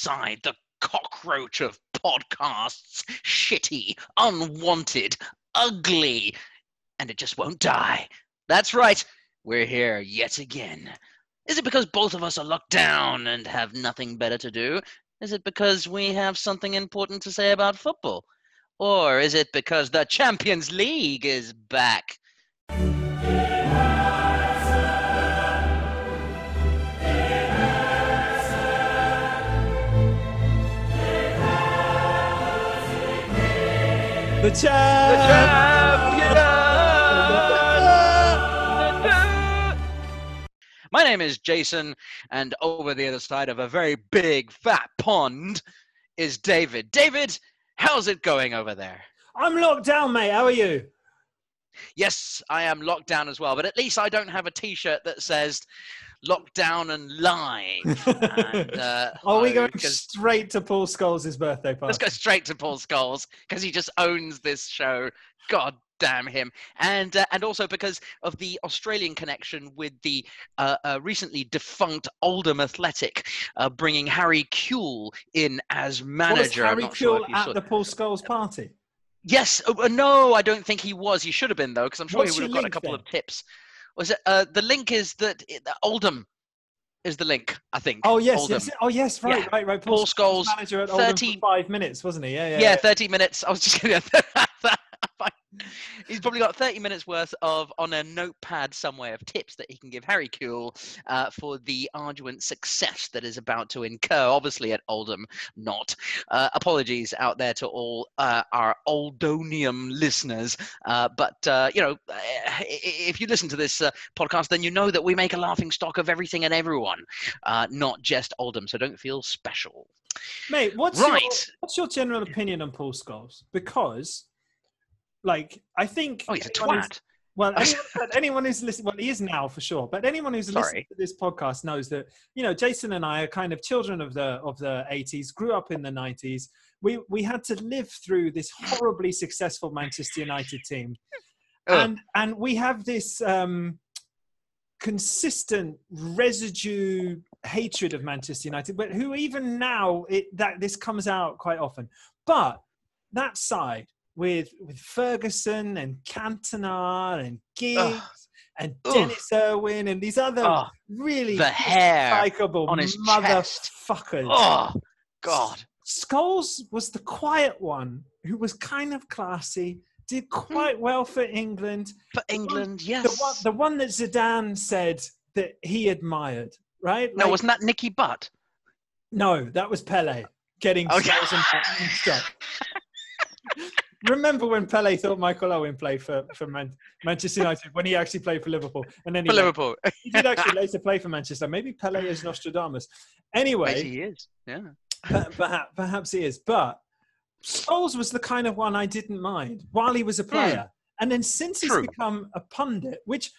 Offside, the cockroach of podcasts. Shitty, unwanted, ugly, and it just won't die. That's right, we're here yet again. Is it because both of us are locked down and have nothing better to do? Is it because we have something important to say about football? Or is it because the Champions League is back? The champ. My name is Jason, and over the other side of a very big fat pond is David. David, how's it going over there? I'm locked down, mate. How are you? Yes, I am locked down as well, but at least I don't have a T-shirt that says "Lockdown and Live." and, uh, Are we I- going straight to Paul Scholes' birthday party? Let's go straight to Paul Scholes because he just owns this show. God damn him! And uh, and also because of the Australian connection with the uh, uh, recently defunct Oldham Athletic, uh, bringing Harry Kewell in as manager. I'm Harry sure Kewell you at the Paul Scholes party? Yes. Oh, uh, no, I don't think he was. He should have been though, because I'm sure What's he would have got a couple then? of tips. Was it? Uh, the link is that that Oldham is the link. I think. Oh yes, Oldham. yes. Oh yes, right, Yeah. right, right. Paul Scholes, Scholes, manager at Oldham for five minutes, wasn't he? Yeah, yeah. yeah, 30 minutes. I was just going He's probably got 30 minutes worth of on a notepad somewhere of tips that he can give Harry Kewell uh, for the arduous success that is about to incur, obviously at Oldham, not. Uh, apologies out there to all uh, our Oldonium listeners, uh, but uh, you know, i- if you listen to this uh, podcast, then you know that we make a laughing stock of everything and everyone, uh, not just Oldham. So don't feel special. Mate, what's your, what's your general opinion on Paul Scholes? Because, like, I think. Oh, he's a twat. Well, anyone, anyone who's listening, well, he is now for sure. But anyone who's listening to this podcast knows that you know Jason and I are kind of children of the of the eighties, grew up in the nineties. We we had to live through this horribly successful Manchester United team, Ugh. and and we have this um, consistent residue hatred of Manchester United, but who even now it, that this comes out quite often. But that side with with Ferguson and Cantona and Giggs Ugh. and Ugh. Denis Irwin and these other Oh, really the hair likable on his motherfuckers. oh God. Scholes was the quiet one who was kind of classy, did Hmm. quite well for England. For England, yes. The one, the one that Zidane said that he admired, right? no, Like- wasn't that Nicky Butt? no, that was Pele getting Okay. And stuff. Remember when Pele thought Michael Owen played for, for Man- Manchester United when he actually played for Liverpool? And then he, For. Liverpool. he did actually later play for Manchester. Maybe Pele is Nostradamus. Anyway, Maybe he is. Yeah. Per- perhaps, perhaps he is. But Scholes was the kind of one I didn't mind while he was a player, and then since he's Hmm. Become a pundit, which,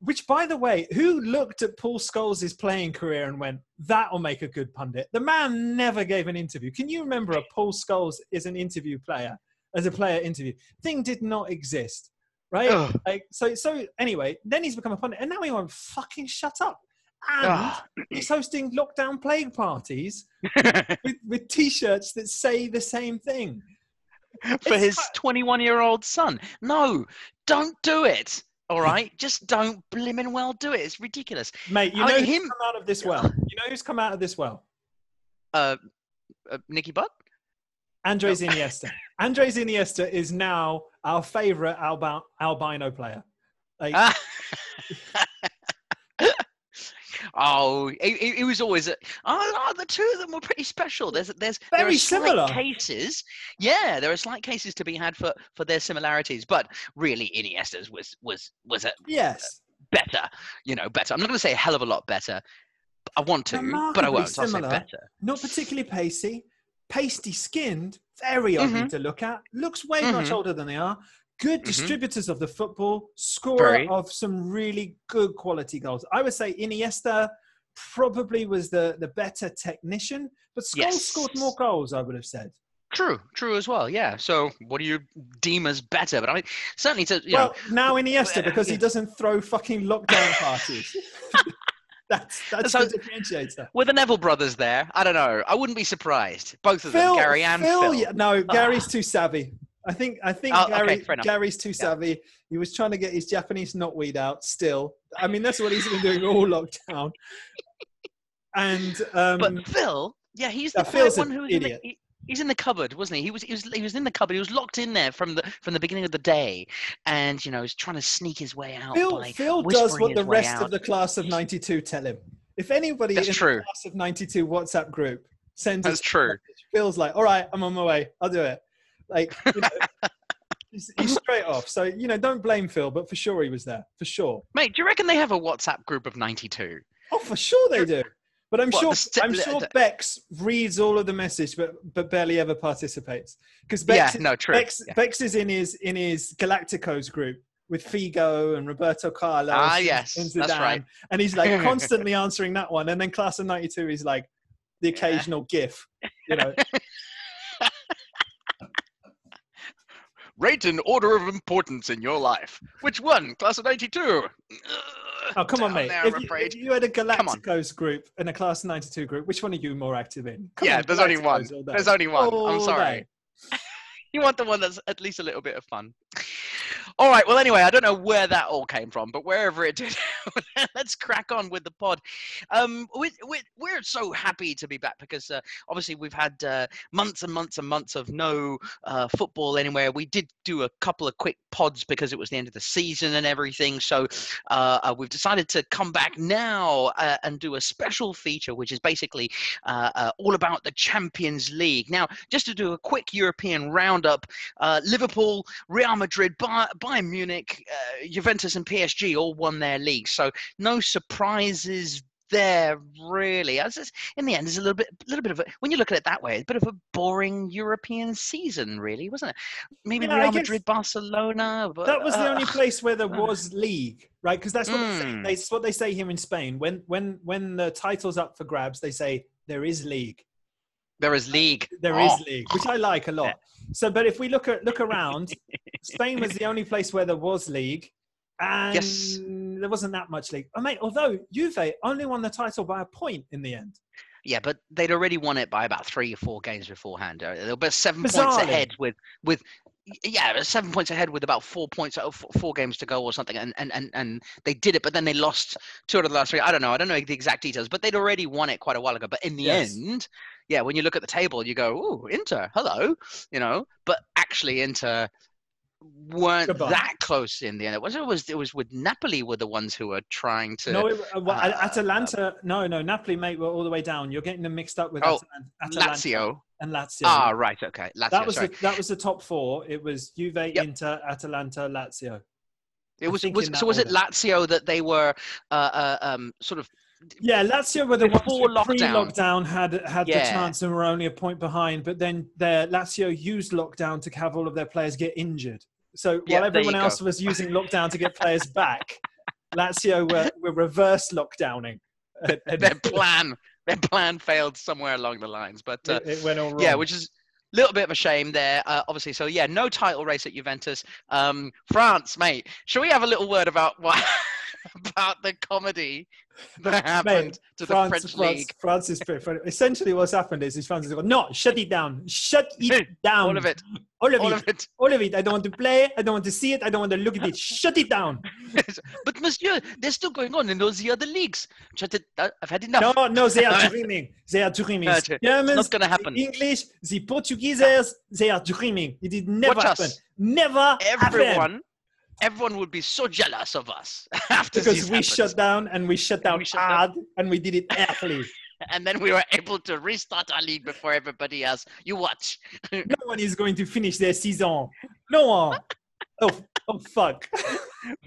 which by the way, who looked at Paul Scholes' playing career and went, "That'll make a good pundit." The man never gave an interview. Can you remember a Paul Scholes is an interview player as a player interview? Thing did not exist. Right, Ugh. like so. So anyway, then he's become a pundit, and now he won't fucking shut up. And Ah. he's hosting lockdown plague parties with, with t-shirts that say the same thing. For It's his 21 year old son. No, don't do it. All right? Just don't blimmin' well do it. It's ridiculous. Mate, you I know mean, who's him- come out of this well? You know who's come out of this well? Uh, uh Nicky Butt? Andres Iniesta. Andres Iniesta is now our favorite albino player. Like, Ah. oh, it, he was always. A, oh, oh, the two of them were pretty special. There's, there's Very slight similar. cases. Yeah, there are slight cases to be had for for their similarities, but really, Iniesta's was was was a yes, better. You know, better. I'm not going to say a hell of a lot better. I want to, but I won't. I'll say better. not particularly pacey, pasty skinned, very ugly Mhm. to look at, looks way much Mhm. older than they are. Good Mhm. distributors of the football, scorer Very. of some really good quality goals. I would say Iniesta probably was the, the better technician, but Scholes Yes. scored more goals, I would have said. True, true as well. Yeah. So, what do you deem as better? But I mean, certainly to you well, know, now Iniesta because he doesn't throw fucking lockdown parties. that's that's So- the differentiator. with the Neville brothers there, I don't know. I wouldn't be surprised. Both of Phil, them, Gary and Phil, Phil. yeah, no, Gary's too savvy. I think I think Oh, Gary, enough. Gary's too savvy. He was trying to get his Japanese knotweed out. Still, I mean that's what he's been doing all lockdown. And um, But Phil, yeah, he's the Yeah, Phil's one who was the, idiot. he, he's in the cupboard, wasn't he? He was, he was he was in the cupboard. He was locked in there from the from the beginning of the day, and you know, he's trying to sneak his way out. Phil, Phil does what the rest out. of the class of '92 tell him. If anybody That's in true. the class of '92 WhatsApp group sends That's true. message, Phil's like, "All right, I'm on my way. I'll do it." Like, you know, he's, he's straight off. So you know, don't blame Phil, but for sure he was there. For sure. Mate, do you reckon they have a WhatsApp group of ninety two? Oh, for sure they do. But I'm What, sure the st- I'm sure Bex reads all of the message, but but barely ever participates because Yeah, Bex, is- no, true. Bex, Yeah. Bex is in his in his Galacticos group with Figo and Roberto Carlos. Ah, and- yes, and that's right. And he's like constantly answering that one, and then Class of '92 is like the occasional GIF. You know, Rate an order of importance in your life. Which one? Class of ninety two. Oh come on, mate! There, If you, if you had a. Galacticos group and a Class '92 group, which one are you more active in? Come yeah, on, there's only one. Galacticos all day. There's only one. I'm sorry. You want the one that's at least a little bit of fun. All right. Well, anyway, I don't know where that all came from, but wherever it did, let's crack on with the pod. Um, we, we, we're so happy to be back because uh, obviously we've had uh, months and months and months of no uh, football anywhere. We did do a couple of quick pods because it was the end of the season and everything. So uh, uh, we've decided to come back now uh, and do a special feature, which is basically all about the Champions League. Now, just to do a quick European roundup, Liverpool, Real Madrid, Bay- Bayern Munich, uh, Juventus, and PSG all won their league. So no surprises there really. As it's- in the end, it's a little bit, little bit of a. When you look at it that way, a bit of a boring European season, really, wasn't it? Maybe Yeah, Real Madrid, Barcelona. But, that was the uh, only place where there uh. was league, right? Because that's what they say. Mm. They, it's what they say here in Spain. When when when the title's up for grabs, they say there is league. There is league. There is Oh. league, which I like a lot. So, but if we look at look around, Spain was the only place where there was league, and Yes. there wasn't that much league. Oh, mate, although Juve only won the title by a point in the end. Yeah, but they'd already won it by about three or four games beforehand. Uh, They were seven points ahead with with yeah, seven points ahead with about four points, uh, four games to go or something, and and and and they did it, but then they lost two out of the last three. I don't know, I don't know the exact details, but they'd already won it quite a while ago. But in the Yes. end, yeah, when you look at the table, you go, "Oh, Inter, hello," you know, but actually Inter weren't Goodbye. that close in the end. It was it was it was with Napoli were the ones who were trying to. No, it, well, uh, Atalanta. No, no, Napoli, mate, were all the way down. You're getting them mixed up with Oh, Atalanta Lazio. and Lazio. Ah, right, okay, Lazio. that was sorry. the, that was the top four. It was Juve, Yep. Inter, Atalanta, Lazio. It was, was so was it. Lazio that they were uh, uh, um, sort of Yeah, Lazio were the ones Before lockdown. pre-lockdown had had the chance and were only a point behind. But then their Lazio used lockdown to have all of their players get injured. So Yeah, while everyone go. else was using lockdown to get players back, Lazio were, were reverse lockdowning. Their plan their plan failed somewhere along the lines. But uh, it, it went all wrong. yeah, which is a little bit of a shame there, uh, obviously. So yeah, no title race at Juventus. Um, France, mate. Shall we have a little word about what about the comedy that happened to the French France, league? France is pretty funny. Essentially, what's happened is, is France has gone, no, shut it down. Shut it down. All of it, All of all it. of it. All of it. I don't want to play. I don't want to see it. I don't want to look at it. Shut it down. but Monsieur, they're still going on in those other leagues. Shut it. uh, I've had enough. No, no, they are dreaming. They are dreaming. It's Germans, not gonna happen. The English, the Portuguese, they are dreaming. It did never Watch happen. us. Never happen. Everyone, would be so jealous of us after Because we shut down and we shut down we shut down. and we did it early. and then we were able to restart our league before everybody else. You watch. no one is going to finish their season. No one. Oh, oh fuck.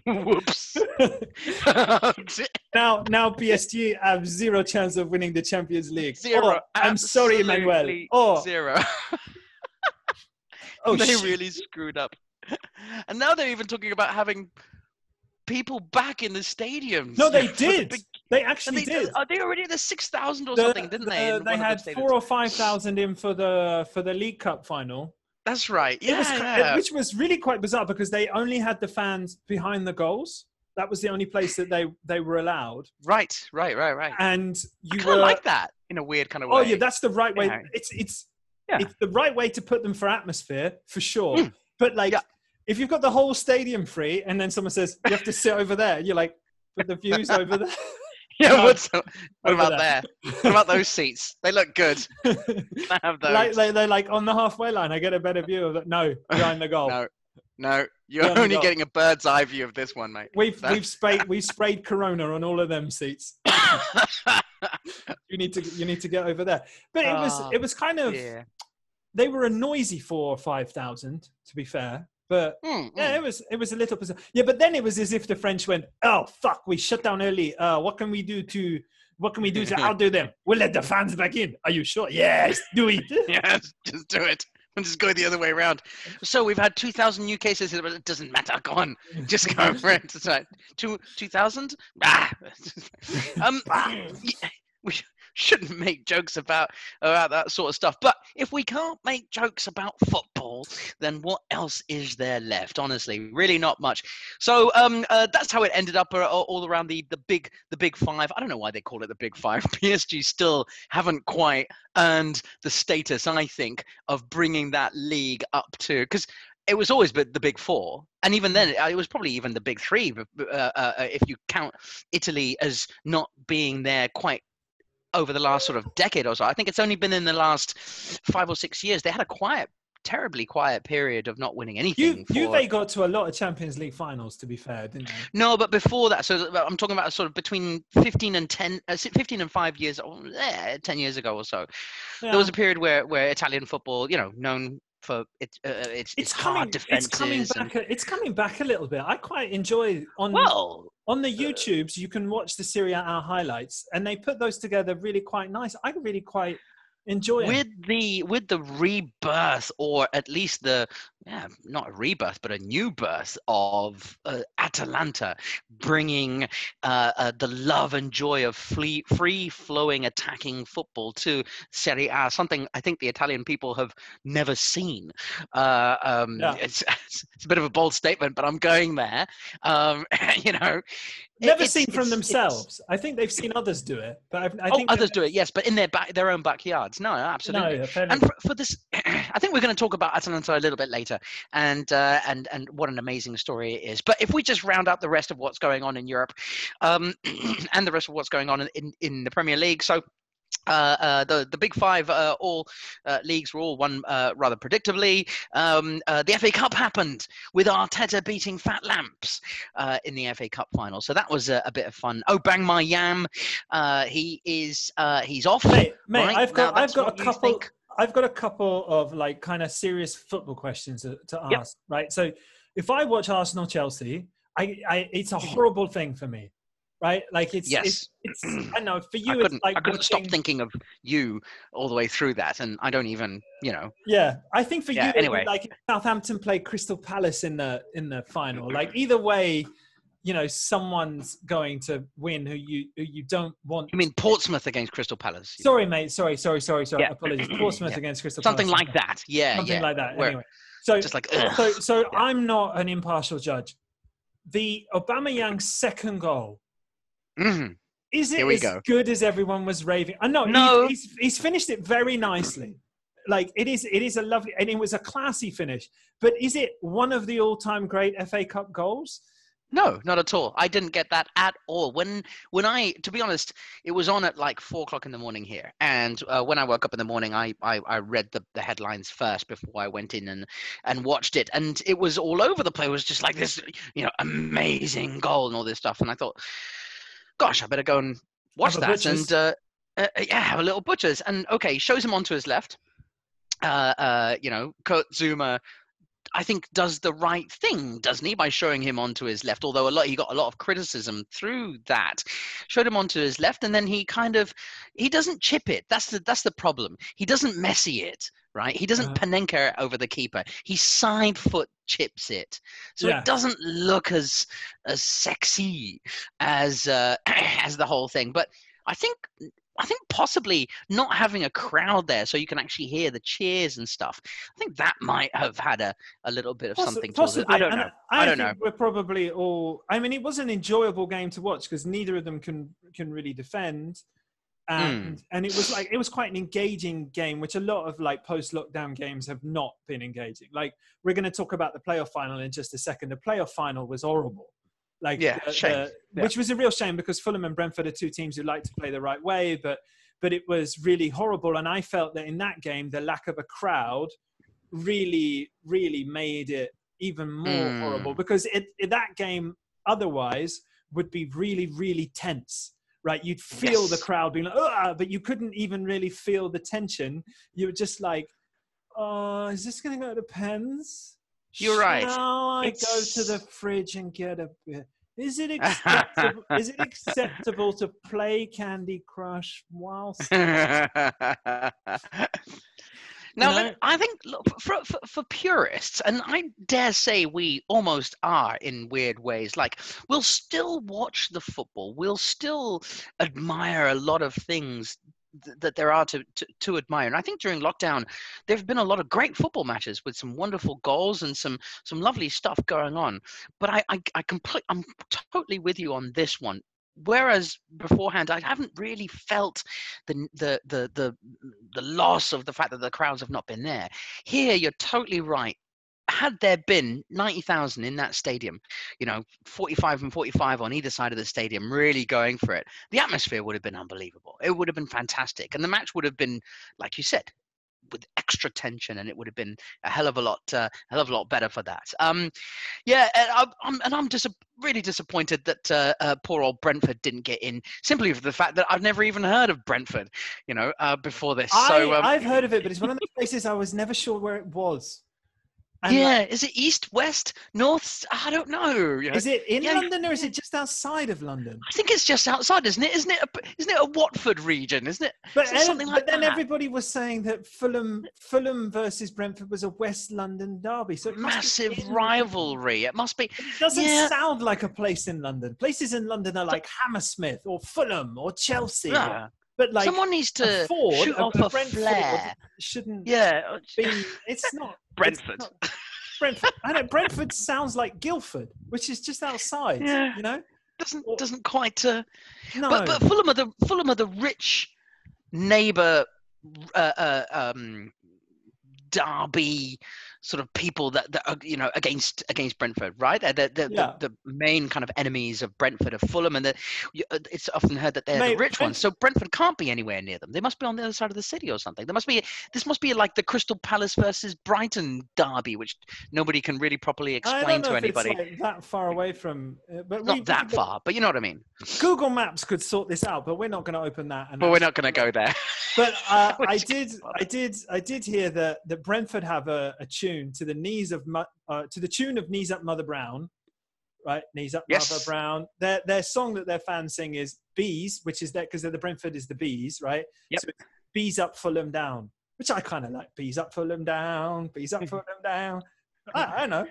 Whoops. now, now PSG have zero chance of winning the Champions League. Zero. Oh, I'm sorry, Emmanuel. Oh, Zero. oh they shit. really screwed up. And now they're even talking about having people back in the stadiums. No, they for the did. big- They actually they, did. Are they already at the six thousand or The- something? Didn't they? the- in they had four or five thousand in for the for the League Cup final. That's right. Yeah, was, yeah. which was really quite bizarre because they only had the fans behind the goals. That was the only place that they they were allowed, right, right, right, right. and you were like that in a weird kind of way. Oh yeah, that's the right way. Yeah. It's it's Yeah. it's the right way to put them for atmosphere for sure. Mm. But like, Yeah. If you've got the whole stadium free, and then someone says you have to sit over there, you're like, but the views over there. yeah. um, What's, what about there? What about those seats? They look good. I have those. like they, they're like on the halfway line. I get a better view of it. No, behind the goal. No, no, you're we only getting a bird's eye view of this one, mate. We've we've sprayed we've sprayed Corona on all of them seats. You need to you need to get over there. But it was Oh, it was kind of yeah. they were a noisy four or five thousand to be fair, but Mm, Yeah, mm. it was it was a little bizarre. Yeah, but then it was as if the French went, "Oh fuck, we shut down early. Uh, what can we do to what can we do to outdo them? We'll let the fans back in. Are you sure? Yes, do it." Yes, just do it. And just go the other way around. So we've had 2,000 new cases, but it doesn't matter. Go on. Just go for it. It's like two, 2,000? Ah. um, we shouldn't make jokes about, about that sort of stuff. But if we can't make jokes about football, then what else is there left? Honestly, really not much. So um, uh, that's how it ended up uh, all around the, the big the big five. I don't know why they call it the big five. PSG still haven't quite earned the status, I think, of bringing that league up to because it was always but the big four, and even then, it was probably even the big three b- uh, uh, if you count Italy as not being there quite over the last sort of decade or so. I think it's only been in the last five or six years. They had a quiet, terribly quiet period of not winning anything. You for, Juve got to a lot of Champions League finals, to be fair, didn't they? no, but before that, so I'm talking about sort of between 15 and 10, uh, 15 and five years, oh, eh, 10 years ago or so. There was a period where, where Italian football, you know, known for its uh, its, its, it's hard coming. It's coming and- back. A, it's coming back a little bit. I quite enjoy on well, on the YouTubes. You can watch the Serie A highlights, and they put those together really quite nice. I really quite enjoy it. with the with the rebirth or at least the yeah not a rebirth but a new birth of uh, atalanta bringing uh, uh, the love and joy of free free flowing attacking football to serie a something i think the italian people have never seen uh, um, Yeah. it's, it's a bit of a bold statement but i'm going there um, you know Never it's- seen from it's- it's- themselves. I think they've seen others do it, but I've, I oh, think others do it, yes, but in their back, their own backyards. No, absolutely. No, and for, for this i think we're going to talk about atalanta a little bit later and uh, and and what an amazing story it is but if we just round up the rest of what's going on in europe um, and the rest of what's going on in, in, in the premier league so uh, uh, the the big five uh, all uh, leagues were all won uh, rather predictably. Um, uh, the FA Cup happened with Arteta beating Fat Lamps uh, in the FA Cup final, so that was a, a bit of fun. Oh, bang my yam! Uh, he is uh, he's off. mate, mate, right? I've got Now, I've got a couple think. I've got a couple of like kind of serious football questions to, to Yep. ask. Right. So if I watch Arsenal Chelsea, I, I it's a horrible thing for me. Right? Like it's Yes. it's, it's I know for I you it's couldn't, like I couldn't stop thinking of you all the way through that, and I don't even, you know, Yeah, I think for Yeah, you, anyway. like Southampton played Crystal Palace in the in the final. Like either way, you know, someone's going to win who you who you don't want. you mean Portsmouth against Crystal Palace, Sorry, mate. Sorry, sorry, sorry, sorry. Yeah. Apologies. Portsmouth Yeah. against Crystal something Palace. Something like that. Yeah, Something yeah. like that. Anyway, so just like, ugh. so so. I'm not an impartial judge. The Obama Aubameyang second goal Mhm. is it we as go. good as everyone was raving? I know No. he's, he's he's finished it very nicely. Like it is it is a lovely and it was a classy finish. But is it one of the all-time great FA Cup goals? No, not at all. I didn't get that at all. When when I, to be honest, it was on at like four o'clock in the morning here, and uh, when I woke up in the morning, I, I I read the the headlines first before I went in and and watched it, and it was all over the place. It was just like this, you know, amazing goal and all this stuff, and I thought, gosh, I better go and watch that, butchers. and uh, uh, yeah, have a little butchers, and okay, shows him onto his left. Uh, uh, you know, Kurt Zouma I think does the right thing, doesn't he, by showing him onto his left? Although a lot, he got a lot of criticism through that. Showed him onto his left, and then he kind of he doesn't chip it. That's the that's the problem. He doesn't messy it, right? He doesn't Uh, panenka it over the keeper. He side foot chips it, so Yeah. it doesn't look as as sexy as uh, as the whole thing. But I think I think possibly not having a crowd there so you can actually hear the cheers and stuff. I think that might have had a, a little bit of Possi- something to it. possibly. I don't know. I, don't know. think We're probably all. I mean, it was an enjoyable game to watch because neither of them can can really defend, Hmm. and and it was like it was quite an engaging game, which a lot of like post lockdown games have not been engaging. Like we're going to talk about the playoff final in just a second. The playoff final was horrible. Like Yeah, the- shame. the- Yeah. which was a real shame because Fulham and Brentford are two teams who like to play the right way, but but it was really horrible. And I felt that in that game, the lack of a crowd really, really made it even more Mm. horrible because it, it- that game otherwise would be really, really tense. Right, you'd feel the crowd being like, "Ugh," but you couldn't even really feel the tension. You were just like, "Oh, is this going to go to pens?" You're right. Shall I go to the fridge and get a beer? Is it acceptable? is it acceptable to play Candy Crush whilst? Now? I think look, for, for, for purists, and I dare say we almost are in weird ways, like we'll still watch the football, we'll still admire a lot of things th- that there are to, to, to admire. And I think during lockdown, there have been a lot of great football matches with some wonderful goals and some, some lovely stuff going on. But I, I, I complete, I'm totally with you on this one. Whereas beforehand, I haven't really felt the, the the the the loss of the fact that the crowds have not been there. Here, you're totally right. Had there been 90,000 in that stadium, you know, 45 and 45 on either side of the stadium, really going for it, the atmosphere would have been unbelievable. It would have been fantastic. And the match would have been, like you said, with extra tension, and it would have been a hell of a lot, uh, a hell of a lot better for that. Um, yeah, and I'm, I'm, and I'm dis- really disappointed that uh, uh, poor old Brentford didn't get in, simply for the fact that I've never even heard of Brentford, you know, uh, before this. so, um, I, I've heard of it, but it's one of those places I was never sure where it was. And yeah, like, is it east, west, north? I don't know. you know. is it in yeah, London or is it just outside of London? I think it's just outside, isn't it? Isn't it? A, isn't it a Watford region? Isn't it? But, Is it then- something but like then that? everybody was saying that Fulham, Fulham versus Brentford was a West London derby, so Massive rivalry. It must be. It doesn't Yeah. sound like a place in London. Places in London are like Hammersmith or Fulham or Chelsea. Yeah. But like Someone needs to a Ford, shoot a- off a a flare. shouldn't Yeah. be. It's not Brentford. not- Brentford. I know Brentford sounds like Guildford, which is just outside. Yeah. You know. Doesn't Or- doesn't quite. Uh, No. But but Fulham are the Fulham are the rich neighbour, uh, uh, um, derby sort of people that, that are you know against against Brentford, right? They're the the, Yeah. the, the main kind of enemies of Brentford of Fulham, and uh, it's often heard that they're Mate, the rich Brent- ones. So Brentford can't be anywhere near them. They must be on the other side of the city or something. There must be this must be like the Crystal Palace versus Brighton derby, which nobody can really properly explain to anybody. It's like that far away from. uh, But Not we- that we- far, but you know what I mean. Google Maps could sort this out, but we're not going to open that. And But we're not going to go there. But uh, I did, I did, I did hear that that Brentford have a, a tune to the knees of uh, to the tune of "Knees Up, Mother Brown," right? "Knees Up, Mother Brown." Their their song that their fans sing is "Bees," which is that because the Brentford is the bees, right? Yep. So it's "Bees Up, Fulham Down," which I kind of like. "Bees Up, Fulham Down," "Bees Up, Fulham Down." I, I don't know.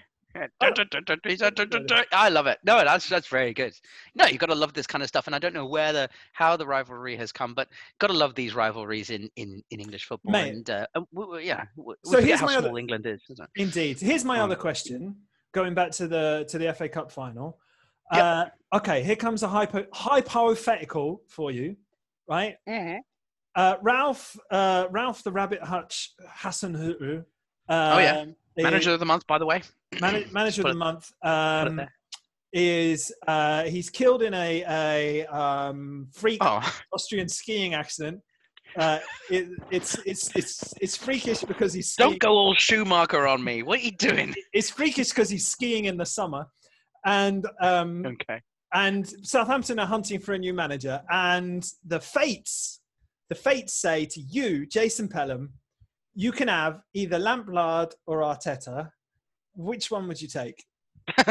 I love it. No, that's that's very good. No, you've got to love this kind of stuff, and I don't know where the how the rivalry has come, but got to love these rivalries in in, in English football. Mate. And uh, uh, we, we- yeah, we, So here's how my small other- England is. Isn't it? Indeed. Here's my other question. Going back to the to the FA Cup final. Yep. Uh, okay, here comes a hypo, hypothetical for you, right? Uh, Ralph, uh, Ralph the Rabbit Hutch Hasenhüttl. Um, Oh, yeah. Manager of the month, by the way. man- manager of the it- month. Um, is uh, he's killed in a a um, freak Oh, Austrian skiing accident. Uh, it, it's it's it's it's freakish because he's skiing. don't go all Schumacher on me. What are you doing? It's freakish because he's skiing in the summer, and um, Okay. and Southampton are hunting for a new manager, and the fates, the fates say to you, Jason Pelham, you can have either Lampard or Arteta. Which one would you take?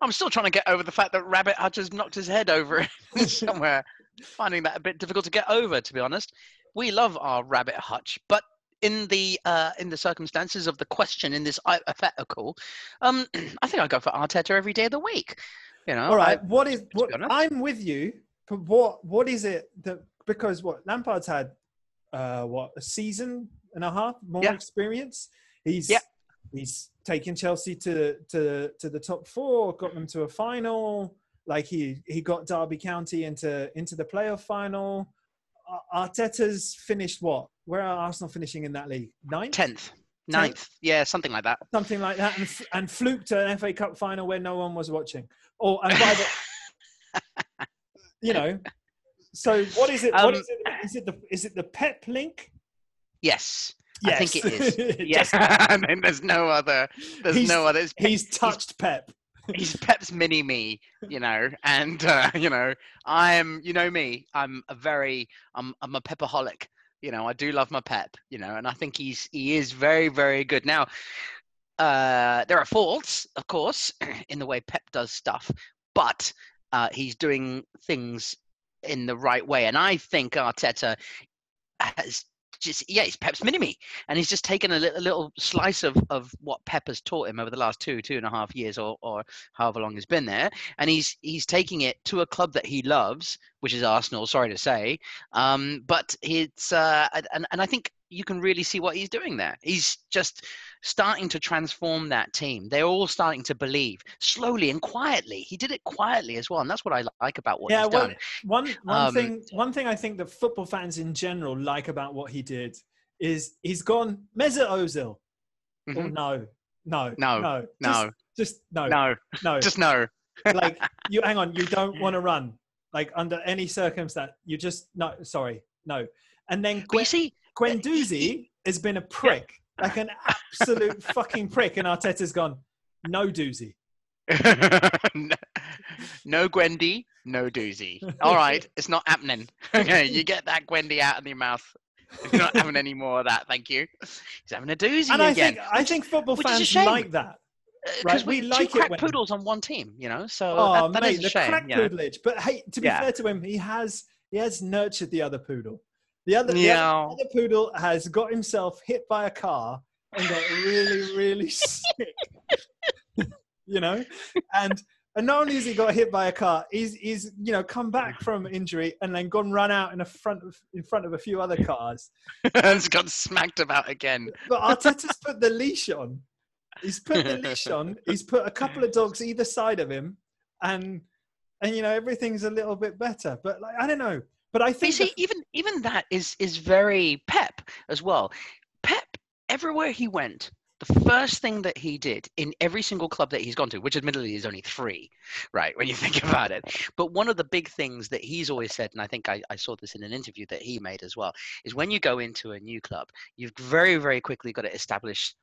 I'm still trying to get over the fact that Rabbit Hutch has knocked his head over somewhere. Finding that a bit difficult to get over, to be honest. We love our Rabbit Hutch, but in the uh, in the circumstances of the question in this hypothetical, um, I think I go for Arteta every day of the week. You know, All right. I- what is what? I'm with you, but what what is it that because what Lampard's had uh what a season and a half more Yeah. experience. He's Yeah. he's taken Chelsea to to to the top four, got them to a final. Like he he got Derby County into into the playoff final. Ar- Arteta's finished what? Where are Arsenal finishing in that league? Ninth, tenth, ninth, yeah, something like that. something like that, and f- and fluked an FA Cup final where no one was watching. Or and by the, you know. So what is it? what Um, is it? Is it the is it the Pep link? Yes, I think it is. yes. yeah. just- I mean, there's no other. There's He's- no other. It's he's touched Pep. he's Pep's mini me, you know, and uh, you know, I'm, you know me, I'm a very, I'm, I'm a pepaholic, you know, I do love my Pep, you know, and I think he's, he is very, very good. Now, uh, there are faults, of course, in the way Pep does stuff, but uh, he's doing things in the right way, and I think Arteta has just yeah, he's Pep's mini me, and he's just taken a little, a little slice of, of what Pep has taught him over the last two two and a half years, or, or however long he's been there, and he's he's taking it to a club that he loves, which is Arsenal. Sorry to say, um, but it's uh, and and I think you can really see what he's doing there. He's just starting to transform that team. They're all starting to believe slowly and quietly. He did it quietly as well, and that's what I like about what yeah, he's well, done. one one Um, thing one thing I think that football fans in general like about what he did is he's gone Mesut Ozil. Oh Mhm. no, no, No, no, no. just, just no, No, no. just no. like you hang on you don't want to run like under any circumstance you just no sorry no and then But you see, Guendouzi has been a prick like an absolute fucking prick and Arteta's gone no doozy no, Gwendy, no doozy. All right, it's not happening. Okay, you get that Gwendy out of your mouth. You're not having any more of that, thank you. He's having a doozy and I again. think I think football fans like that uh, Because right, we like two it crack when- poodles on one team, you know. So oh that, that mate is a the shame. crack poodleage but hey to be Yeah. fair to him he has he has nurtured the other poodle the other, the other, poodle has got himself hit by a car and got really really sick you know and and not only has he got hit by a car he's he's you know come back from injury and then gone run out in a front of in front of a few other cars and got smacked about again. but Arteta's put the leash on. He's put the leash on. He's put a couple of dogs either side of him, and and you know everything's a little bit better. But like I don't know. But I think you see, the- even even that is is very Pep as well. Pep, everywhere he went, the first thing that he did in every single club that he's gone to, which admittedly is only three, right, when you think about it. But one of the big things that he's always said, and I think I, I saw this in an interview that he made as well, is when you go into a new club, you've very, very quickly got to establish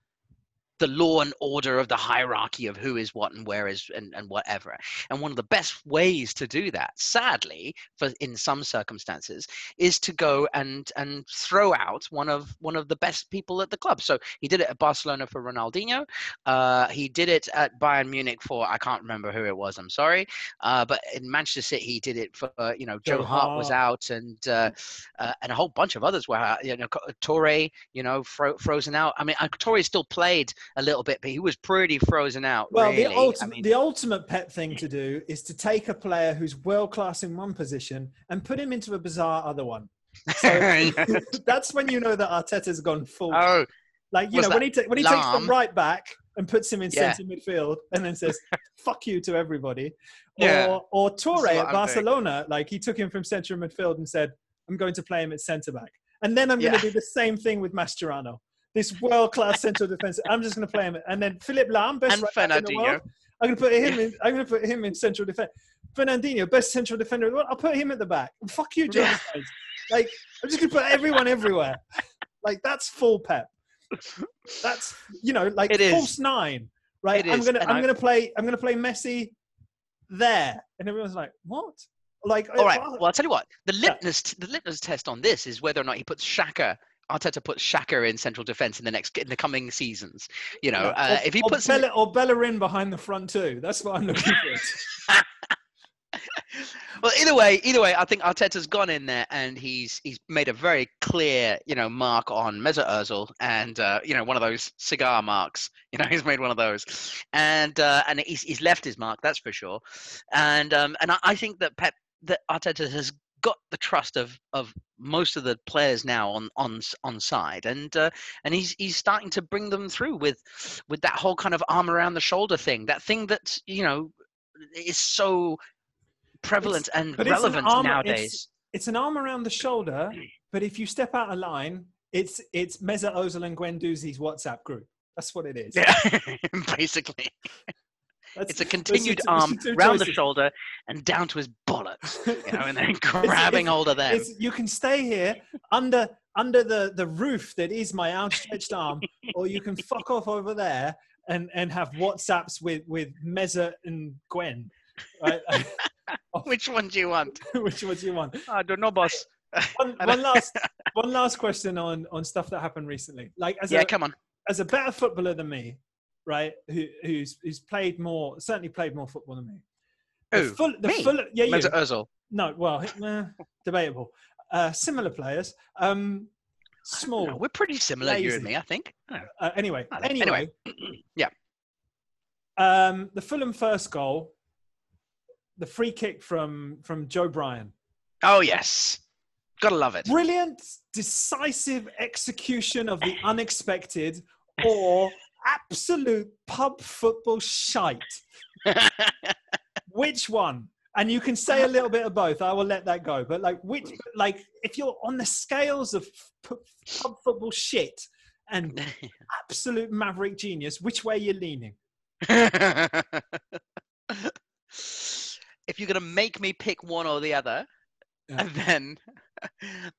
the law and order of the hierarchy of who is what and where is and, and whatever. And one of the best ways to do that, sadly, for in some circumstances, is to go and and throw out one of one of the best people at the club. So he did it at Barcelona for Ronaldinho. Uh, he did it at Bayern Munich for I can't remember who it was. I'm sorry. Uh, but in Manchester City, he did it for uh, you know Joe, Joe Hart was out and uh, uh, and a whole bunch of others were out. You know Touré, you know fro- frozen out. I mean uh, Touré still played a little bit, but he was pretty frozen out. well, really. the I ultimate mean, the ultimate pet thing to do is to take a player who's world class in one position and put him into a bizarre other one. So that's when you know that Arteta's gone full. oh, like you know when he ta- when he takes the right back and puts him in Yeah. centre midfield and then says "fuck you" to everybody, Yeah. or or Touré at I'm doing. Barcelona, like he took him from centre midfield and said, "I'm going to play him at centre back," and then I'm going to do the same thing with Mascherano, this world class central defense. I'm just going to play him, and then Philipp Lahm, best And right in the world. I'm going to put him in. I'm going to put him in central defense. Fernandinho, best central defender in the world. I'll put him at the back. Fuck you, Yeah. Like I'm just going to put everyone everywhere. Like that's full pep. That's you know like It is. false nine, right? It I'm gonna I'm I- gonna play I'm gonna play Messi there, and everyone's like, what? Like, All right. uh, Well, I'll tell you what. The Yeah. litmus the litmus test on this is whether or not he puts Xhaka. Arteta puts Xhaka in central defence in the next in the coming seasons. You know, uh, or, if he or puts Bella, or Bellerin behind the front too. That's what I'm looking for. well, either way, either way, I think Arteta's gone in there and he's he's made a very clear, you know, mark on Mesut Ozil and uh, you know one of those cigar marks. You know, he's made one of those, and uh, and he's he's left his mark, that's for sure. And um, and I, I think that Pep that Arteta has got the trust of of most of the players now on on on side, and uh, and he's he's starting to bring them through with with that whole kind of arm around the shoulder thing, that thing that you know is so prevalent and it's an relevant arm- nowadays. It's an arm around the shoulder, but if you step out of line, it's it's Mesut Ozil and Gwen Doozy's WhatsApp group. That's what it is. Yeah, basically, That's- it's a continued two- those are arm two round the shoulder and down to his bollocks, you know, and then grabbing it's- hold of them. You can stay here under under the, the roof that is my outstretched arm, or you can fuck off over there and, and have WhatsApps with with Meza and Gwen. Right? Which one do you want? Which one do you want? I don't know, boss. One, one last one last question on on stuff that happened recently. Like as Yeah, a come on. as a better footballer than me, right? Who who's who's played more certainly played more football than me. The Who? full, the Me? full, yeah, you. Mesut Ozil. No, well, eh, debatable. Uh, similar players. Um, small. No, we're pretty similar, you and me, I think. Oh, Uh, anyway, I anyway, anyway. Yeah. Um, the Fulham first goal, the free kick from from Joe Bryan. Oh yes, gotta love it. Brilliant, decisive execution of the unexpected, or absolute pub football shite. Which one? And you can say a little bit of both. I will let that go. But like, which, like, if you're on the scales of pu- pub football shit and absolute maverick genius, which way are you leaning? if you're gonna make me pick one or the other, Yeah. then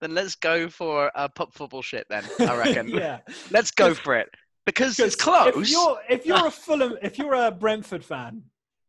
then let's go for uh, pop football shit. Then I reckon. yeah. Let's go for it because it's close. If you're if you're a Fulham, if you're a Brentford fan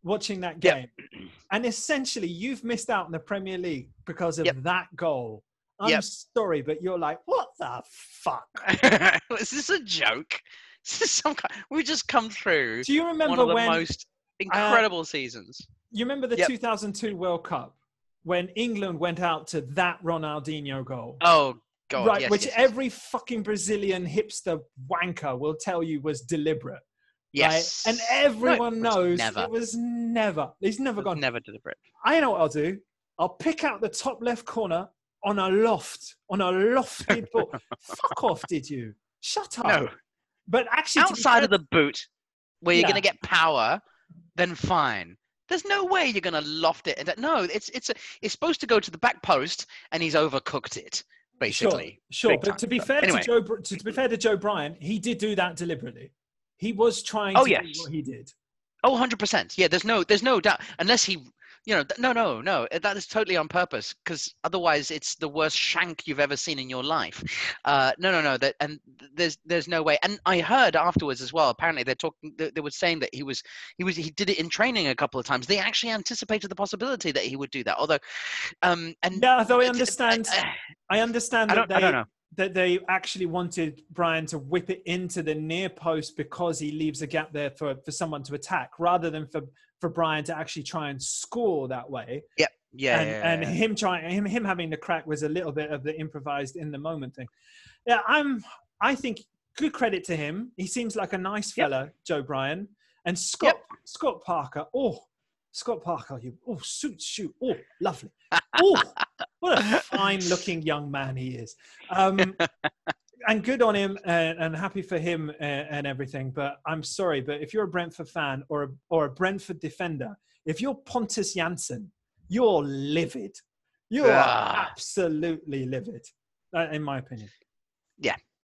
watching that Yep. game, and essentially you've missed out in the Premier League because of Yep. that goal. I'm Yep. sorry, but you're like, what the fuck? is this a joke? Is this some kind? We just come through Do you remember one of the when most uh, incredible seasons. you remember the Yep. 2002 World Cup when England went out to that Ronaldinho goal? Oh god, right, yes, which yes, yes. every fucking Brazilian hipster wanker will tell you was deliberate. yes. Right? And everyone was knows never. it was never. He's never It gone. never deliberate. I know what I'll do. I'll pick out the top left corner on a loft, on a lofted ball. Fuck off, did you? Shut up. No, But actually, outside fair- of the boot, where you're Yeah. gonna get power, then fine. There's no way you're gonna loft it. And no, it's it's a, it's supposed to go to the back post, and he's overcooked it basically. Sure, sure. But to be fair anyway. to Joe, to, to be fair to Joe Bryan, he did do that deliberately. He was trying Oh, to yes. do what he did. Oh, 100%. Yeah, there's no there's no doubt unless he you know th- no no no uh, that is totally on purpose because otherwise it's the worst shank you've ever seen in your life. Uh no no no that and there's there's no way. And I heard afterwards as well apparently they're talking they, they were saying that he was he was he did it in training a couple of times. They actually anticipated the possibility that he would do that. Although um and Yeah, though I understand. uh, I understand I that don't I don't know. that they actually wanted Bryan to whip it into the near post because he leaves a gap there for, for someone to attack, rather than for for Bryan to actually try and score that way. Yeah, and, yeah, and yeah. him trying him him having the crack was a little bit of the improvised in the moment thing. Yeah, I'm. I think good credit to him. He seems like a nice Yep. fella, Joe Bryan, and Scott Scott Parker. Oh, Scott Parker, you oh suit shoot. Oh, lovely. Oh, what a fine looking young man he is. Um, and good on him and, and happy for him and, and everything. But I'm sorry, but if you're a Brentford fan or a, or a Brentford defender, if you're Pontus Jansson, you're livid. You are Ah. absolutely livid, uh, in my opinion.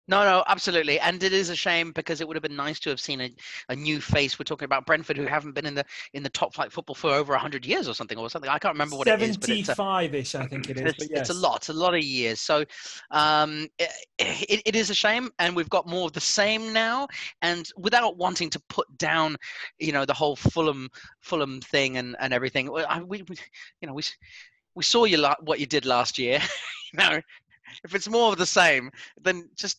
No, no, absolutely, and it is a shame because it would have been nice to have seen a, a new face. We're talking about Brentford, who haven't been in the in the top flight football for over hundred years or something, or something. I can't remember what it is, but it's a, 75-ish, I think it is. it's, But yes. it's a lot, a lot of years. So um, it, it, it is a shame, and we've got more of the same now. And without wanting to put down, you know, the whole Fulham Fulham thing and, and everything, well, I, we, we you know we we saw you la- what you did last year. you know, if it's more of the same, then just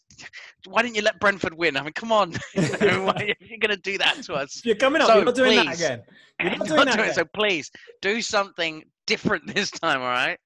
why didn't you let Brentford win? I mean, come on, you know, why are you going to do that to us? You're coming up. So, you're not doing that please. again. You're not Not doing that doing again. so please do something different this time, all right?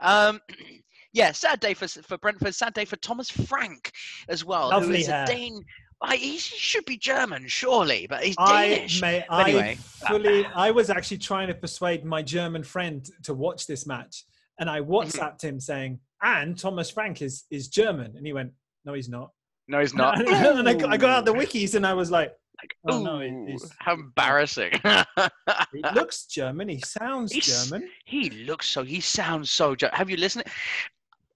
Um, yeah, sad day for for Brentford. Sad day for Thomas Frank as well, who Lovely is hair. a Dane. I, he should be German, surely, but he's I, Danish. I anyway, uh, fully. I was actually trying to persuade my German friend to watch this match, and I Mm-hmm. WhatsApped him saying, "And Thomas Frank is is German," and he went, "No, he's not." no, he's not. and I, got- I got out the wikis, and I was like, like "Oh no, it's- how embarrassing. he looks German. He sounds He's- German." he looks so, he sounds so, Ger- have you listened?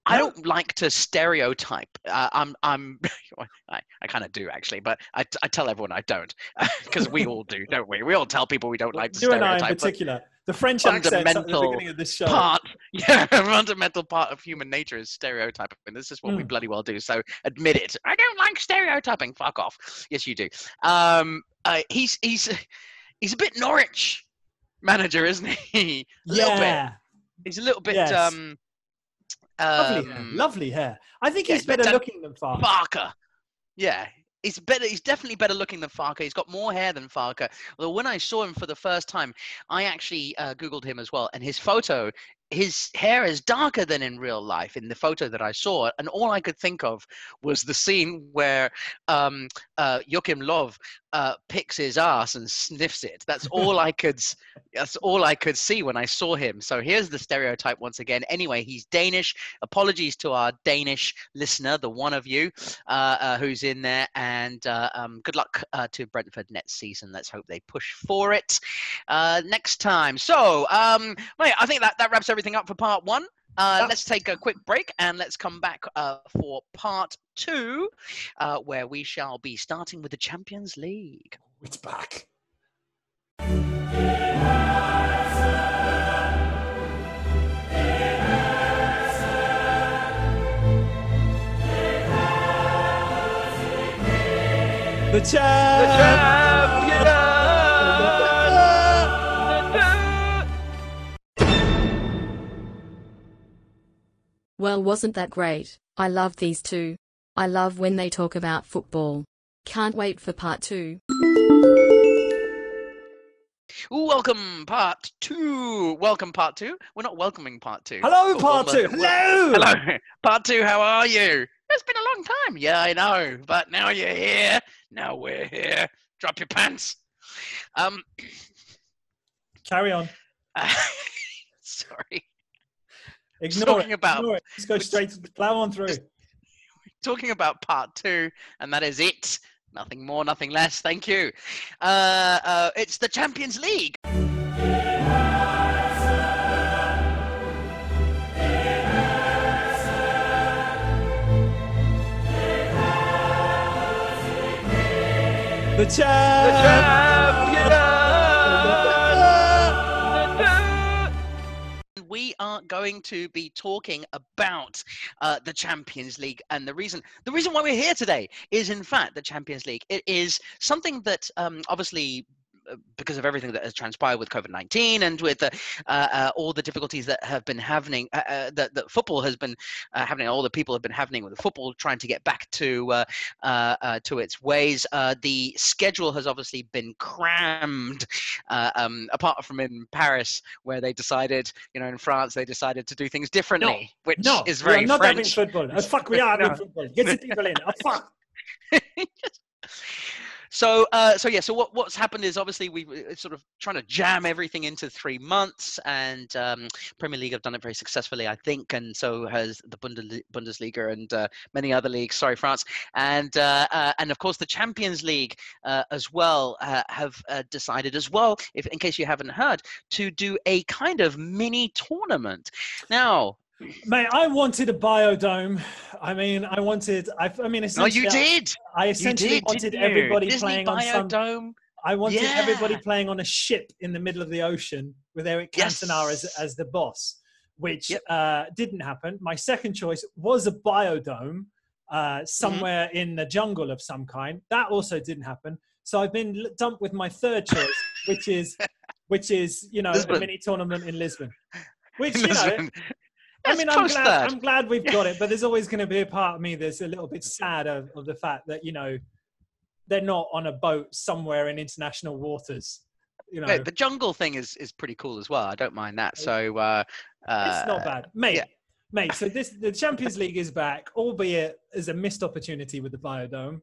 I don't like to stereotype. Uh, I'm, I'm, I, I kind of do actually, but I, I tell everyone I don't because we all do, don't we? We all tell people we don't like to you and I in particular. The French accent at the beginning of this show. part, yeah, a fundamental part of human nature is stereotyping. This is what we Mm. bloody well do. So admit it. I don't like stereotyping. Fuck off. Yes, you do. Um, uh, he's he's he's a bit Norwich manager, isn't he? A little bit. yeah, He's a little bit Yes. um, lovely hair. um, Lovely hair. I think yeah, he's better Dan- looking than Farke. Farker. Yeah. He's better. He's definitely better looking than Farke. He's got more hair than Farke. Although when I saw him for the first time, I actually uh, googled him as well, and his photo, his hair is darker than in real life in the photo that I saw, and all I could think of was the scene where um, uh, Joachim Löw uh, picks his ass and sniffs it. That's all I could. That's all I could see when I saw him. So here's the stereotype once again. Anyway, he's Danish. Apologies to our Danish listener, the one of you uh, uh, who's in there, and uh, um, good luck uh, to Brentford next season. Let's hope they push for it next time. So, um, I think that that wraps everything up for part one. Uh, Yep. Let's take a quick break and let's come back uh, for part two, uh, where we shall be starting with the Champions League. It's back. The champ. Well, wasn't that great? I love these two. I love when they talk about football. Can't wait for part two. Welcome, part two. Welcome, part two. We're not welcoming part two. Hello, Oh, part well, two. uh, well- Hello. Hello, part two. How are you? It's been a long time. Yeah, I know, but now you're here. Now we're here. Drop your pants. Um, Carry on. sorry. Ignore Talking it. about- Ignore it. Just go straight. Plow on through. Talking about part two, and that is it. Nothing more, nothing less. Thank you. Uh, uh, it's the Champions League. The champ. We are going to be talking about uh, the Champions League, and the reason the reason why we're here today is, in fact, the Champions League. It is something that um, obviously. Uh, Because of everything that has transpired with COVID nineteen and with uh, uh, all the difficulties that have been happening, that, that football has been uh, happening, all the people have been happening with the football trying to get back to uh, uh, uh, to its ways. Uh, the schedule has obviously been crammed, uh, um, apart from in Paris where they decided, you know, in France they decided to do things differently, which No, is we are very not having French. football. Oh, fuck, we are having No. football. Get the people in. Oh, fuck. So, uh, so yeah. So what, what's happened is obviously we are sort of trying to jam everything into three months, and um, Premier League have done it very successfully, I think, and so has the Bundesliga and uh, many other leagues. Sorry, France, and uh, uh, and of course the Champions League uh, as well uh, have uh, decided as well, if in case you haven't heard, to do a kind of mini tournament. Now, Mate, I wanted a biodome. I mean, I wanted. I, I mean, no, you did. I essentially did. wanted everybody Disney playing on some. Biodome. I wanted everybody playing on a ship in the middle of the ocean with Eric Cantona as, Yes. as the boss, which Yep. uh, didn't happen. My second choice was a biodome Mm-hmm. uh, somewhere in the jungle of some kind. That also didn't happen. So I've been dumped with my third choice, which is which is you know Lisbon. a mini tournament in Lisbon, which you know. I mean, I'm glad, third. I'm glad we've got it, but there's always going to be a part of me that's a little bit sad of, of the fact that you know they're not on a boat somewhere in international waters. You know, No, the jungle thing is is pretty cool as well. I don't mind that. So uh, uh, it's not bad, mate. yeah. Mate, so this the Champions League is back, albeit as a missed opportunity with the Biodome.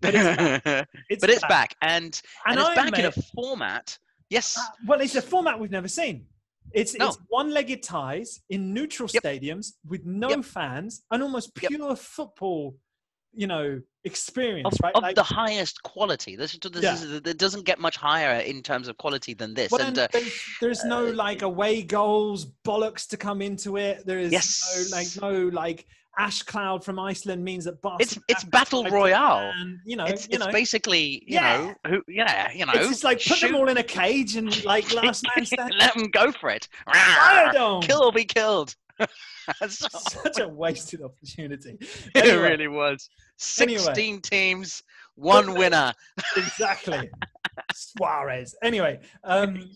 But it's back. It's but it's back, and and, it's I, back in a format. Yes, uh, well, it's a format we've never seen. It's, No. it's one-legged ties in neutral Yep. stadiums with no Yep. fans and almost Yep. pure football, you know, experience, of, right? of Like- the highest quality. This, this Yeah. is it doesn't get much higher in terms of quality than this. Well, and uh, there's, there's no uh, like away goals bollocks to come into it. There is Yes. no like no like ash cloud from Iceland means that it's it's battle royale. plan, You know, It's you it's know, basically you Yeah. know who yeah you know it's just like put shoot, them all in a cage and like last man let them go for it. Kill or be killed. Such a wasted opportunity. it really was. Anyway. Sixteen teams, one winner. exactly. Suarez. Anyway, um,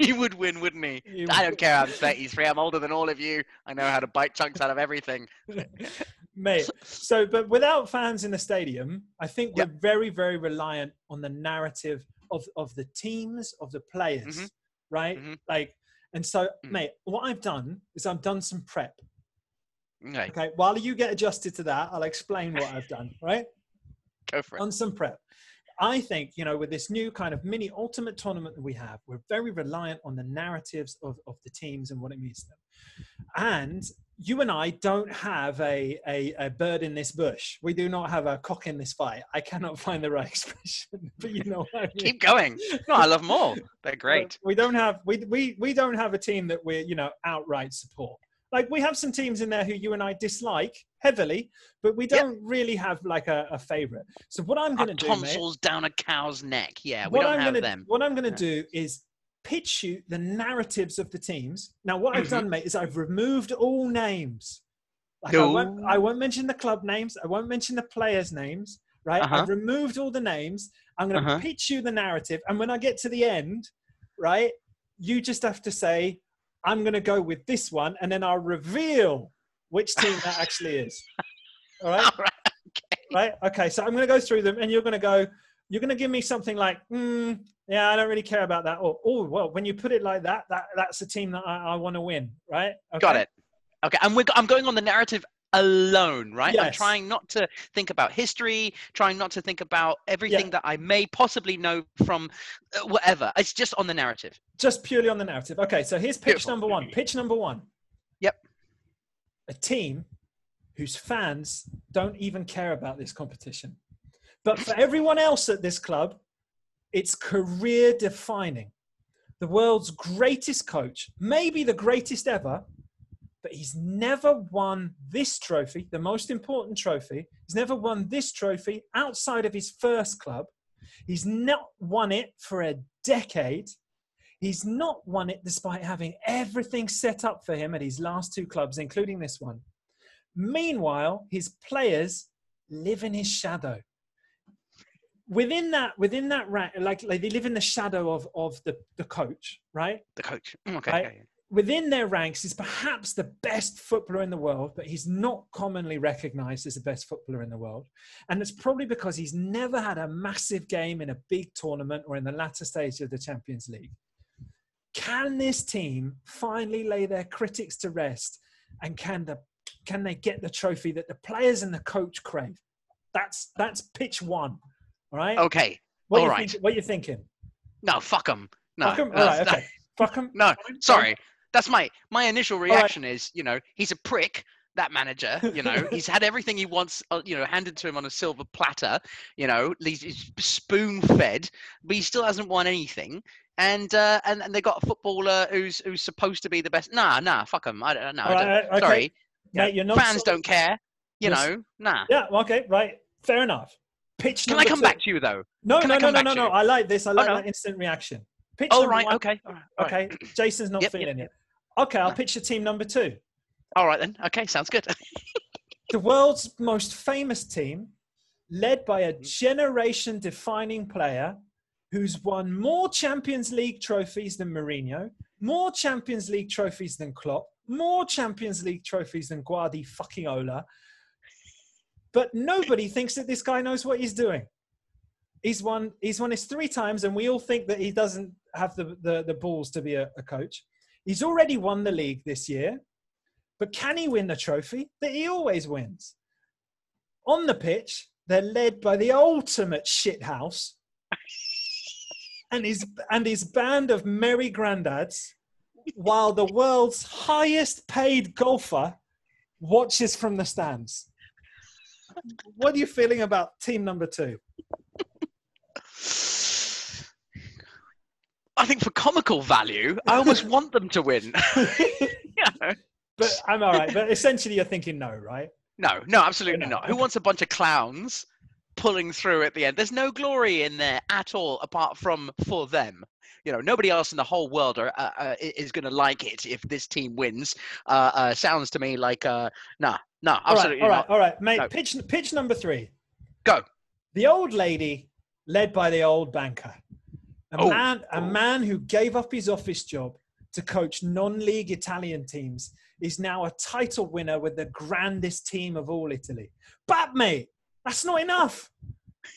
He would win, wouldn't he? You I don't care. I'm 33. I'm older than all of you. I know how to bite chunks out of everything. mate. So, but without fans in the stadium, I think we're Yep. very, very reliant on the narrative of of the teams, of the players, Mhm. right? Mhm. Like, and so, Mm. mate, what I've done is I've done some prep. Okay, Okay, while you get adjusted to that, I'll explain what I've done. Right, go for it. on some prep. I think you know with this new kind of mini ultimate tournament that we have, we're very reliant on the narratives of, of the teams and what it means to them. And you and I don't have a, a, a bird in this bush. We do not have a cock in this fight. I cannot find the right expression, but you know what I mean. Keep going. No, I love them all. They're great. We don't have we, we we don't have a team that we're you know outright support. Like we have some teams in there who you and I dislike heavily, but we don't really have like a, a favorite. So what I'm going to do, mate, down a cow's neck. Yeah, we don't I'm have gonna, them. What I'm going to Yeah. do is pitch you the narratives of the teams. Now, what I've Mhm. done, mate, is I've removed all names. Like I, won't, I won't mention the club names. I won't mention the players' names. Right? Uh-huh. I've removed all the names. I'm going to Uh-huh. pitch you the narrative, and when I get to the end, right, you just have to say, "I'm going to go with this one," and then I'll reveal which team that actually is. All right All right. right? Okay, so I'm going to go through them, and you're going to go. You're going to give me something like, mm, "Yeah, I don't really care about that," or "Oh, well, when you put it like that, that that's the team that I, I want to win." Right? Got it. Okay, and we're, I'm going on the narrative alone, right? I'm trying not to think about history, trying not to think about everything that I may possibly know from uh, whatever. It's just on the narrative. Just purely on the narrative. Okay, so here's pitch Beautiful. number one. Pitch number one. Yep. A team whose fans don't even care about this competition, but for everyone else at this club, it's career defining. The world's greatest coach, maybe the greatest ever, but he's never won this trophy, the most important trophy. He's never won this trophy outside of his first club. He's not won it for a decade. He's not won it despite having everything set up for him at his last two clubs, including this one. Meanwhile, his players live in his shadow. Within that, within that rank, like, like they live in the shadow of, of the, the coach, right? The coach. Mm, Okay. Right. okay. within their ranks is perhaps the best footballer in the world, but he's not commonly recognized as the best footballer in the world. And it's probably because he's never had a massive game in a big tournament or in the latter stage of the Champions League. Can this team finally lay their critics to rest and can the can they get the trophy that the players and the coach crave? That's that's pitch one. All right. Okay. what all you right. think, what you thinking? No, fuck them. No. Fuck 'em? All that's- right, okay. Fuck 'em. No, sorry. That's my my initial right. reaction is, you know, he's a prick. That manager, you know, he's had everything he wants, uh, you know, handed to him on a silver platter. You know, he's, he's spoon fed, but he still hasn't won anything. And uh, and and they got a footballer who's who's supposed to be the best. Nah, nah, fuck him. I don't know. Right, okay. Sorry, Mate, you're not fans so- don't care. You Yes. know, nah. Yeah, okay, right. Fair enough. Pitch Can I come two. back to you though? No, can no, no, no, no, no. I like this. I like no. that instant reaction. Pitch Oh right, one. okay, all right, all right. Okay, Jason's not Yep, feeling yep. it. Okay, I'll No. pitch the team number two. All right then. Okay, sounds good. The world's most famous team, led by Mm-hmm. a generation defining player who's won more Champions League trophies than Mourinho, more Champions League trophies than Klopp, more Champions League trophies than Guardi fucking Ola. But nobody thinks that this guy knows what he's doing. He's won. He's won his three times, and we all think that he doesn't have the the, the balls to be a, a coach. He's already won the league this year, but can he win the trophy that he always wins? On the pitch, they're led by the ultimate shithouse and his and his band of merry granddads, while the world's highest paid golfer watches from the stands. What are you feeling about team number two? I think for comical value, I almost want them to win. Yeah. But I'm all right. But essentially, you're thinking no, right? No, no, absolutely No, not. Who wants a bunch of clowns pulling through at the end? There's no glory in there at all, apart from for them. You know, nobody else in the whole world are, uh, uh, is going to like it if this team wins. Uh, uh, sounds to me like, uh, nah, nah, All right, absolutely all right, all right, mate. No. Pitch pitch number three. Go. The old lady, led by the old banker, a Oh. man, a Oh. man who gave up his office job to coach non-league Italian teams, is now a title winner with the grandest team of all Italy. But mate, that's not enough.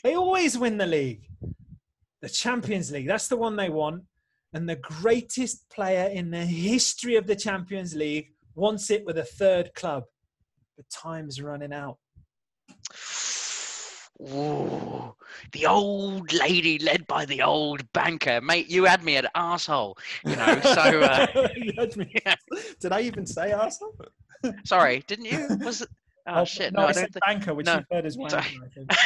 They always win the league, the Champions League. That's the one they want, and the greatest player in the history of the Champions League wants it with a third club. But time's running out. Ooh, the old lady led by the old banker, mate. You had me at asshole. You know, so uh, You me- yeah. Did I even say arsehole? sorry, didn't you? Was it? Oh, shit! No, No, I, I said. Think... banker, which no, you've heard as wanker. I think.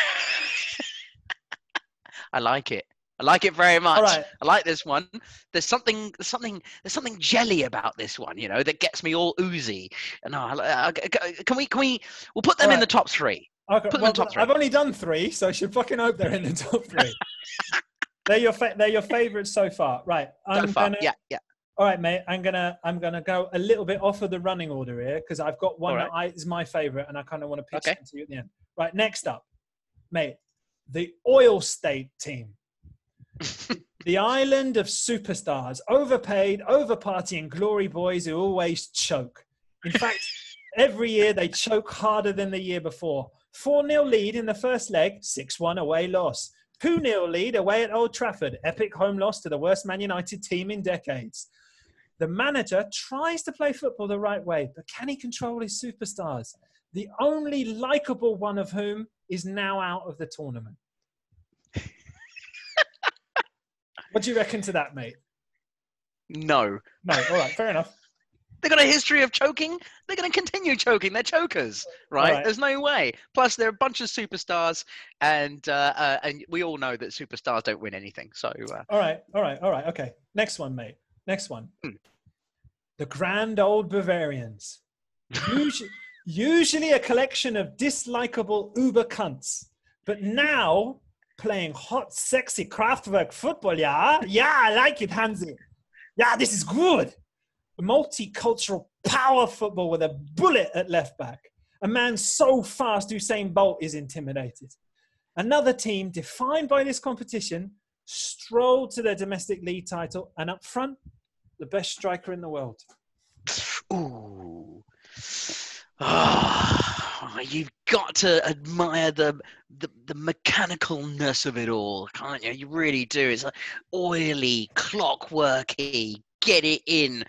I like it. I like it very much. All right. I like this one. There's something, there's something, there's something jelly about this one, you know, that gets me all oozy. And no, I, I, I- can we, can we, we'll put them All in the top three. Okay, Put them in well, top three. I've only done three, so I should fucking hope they're in the top three. they're your fa- they're your favorites so far, right? So I'm far. gonna, Yeah, yeah. All right, mate. I'm gonna I'm gonna go a little bit off of the running order here because I've got one All that I, is my favorite, and I kind of want to pitch Okay. it to you at the end. Right, next up, mate, the oil state team. the island of superstars, overpaid, over partying glory boys who always choke. In fact, every year they choke harder than the year before. 4 0 lead in the first leg, 6 1 away loss. 2 0 lead away at Old Trafford, epic home loss to the worst Man United team in decades. The manager tries to play football the right way, but can he control his superstars? The only likable one of whom is now out of the tournament. what do you reckon to that, mate? No. No, all right, fair enough. They've got a history of choking. They're going to continue choking. They're chokers, right? right. There's no way. Plus, they're a bunch of superstars, and uh, uh, and we all know that superstars don't win anything. So, uh, All right, all right, all right. Okay, next one, mate. Next one. Hmm. The grand old Bavarians. Usually, usually a collection of dislikable uber cunts, but now playing hot, sexy Kraftwerk football. Yeah, yeah, I like it, Hansi. Yeah, this is good. Multicultural power football with a bullet at left back. A man so fast Usain Bolt is intimidated. Another team defined by this competition strolled to their domestic league title, and up front, the best striker in the world. ooh, ah, you've got to admire the, the the mechanicalness of it all, can't you? You really do. It's like oily, clockworky. Get it in.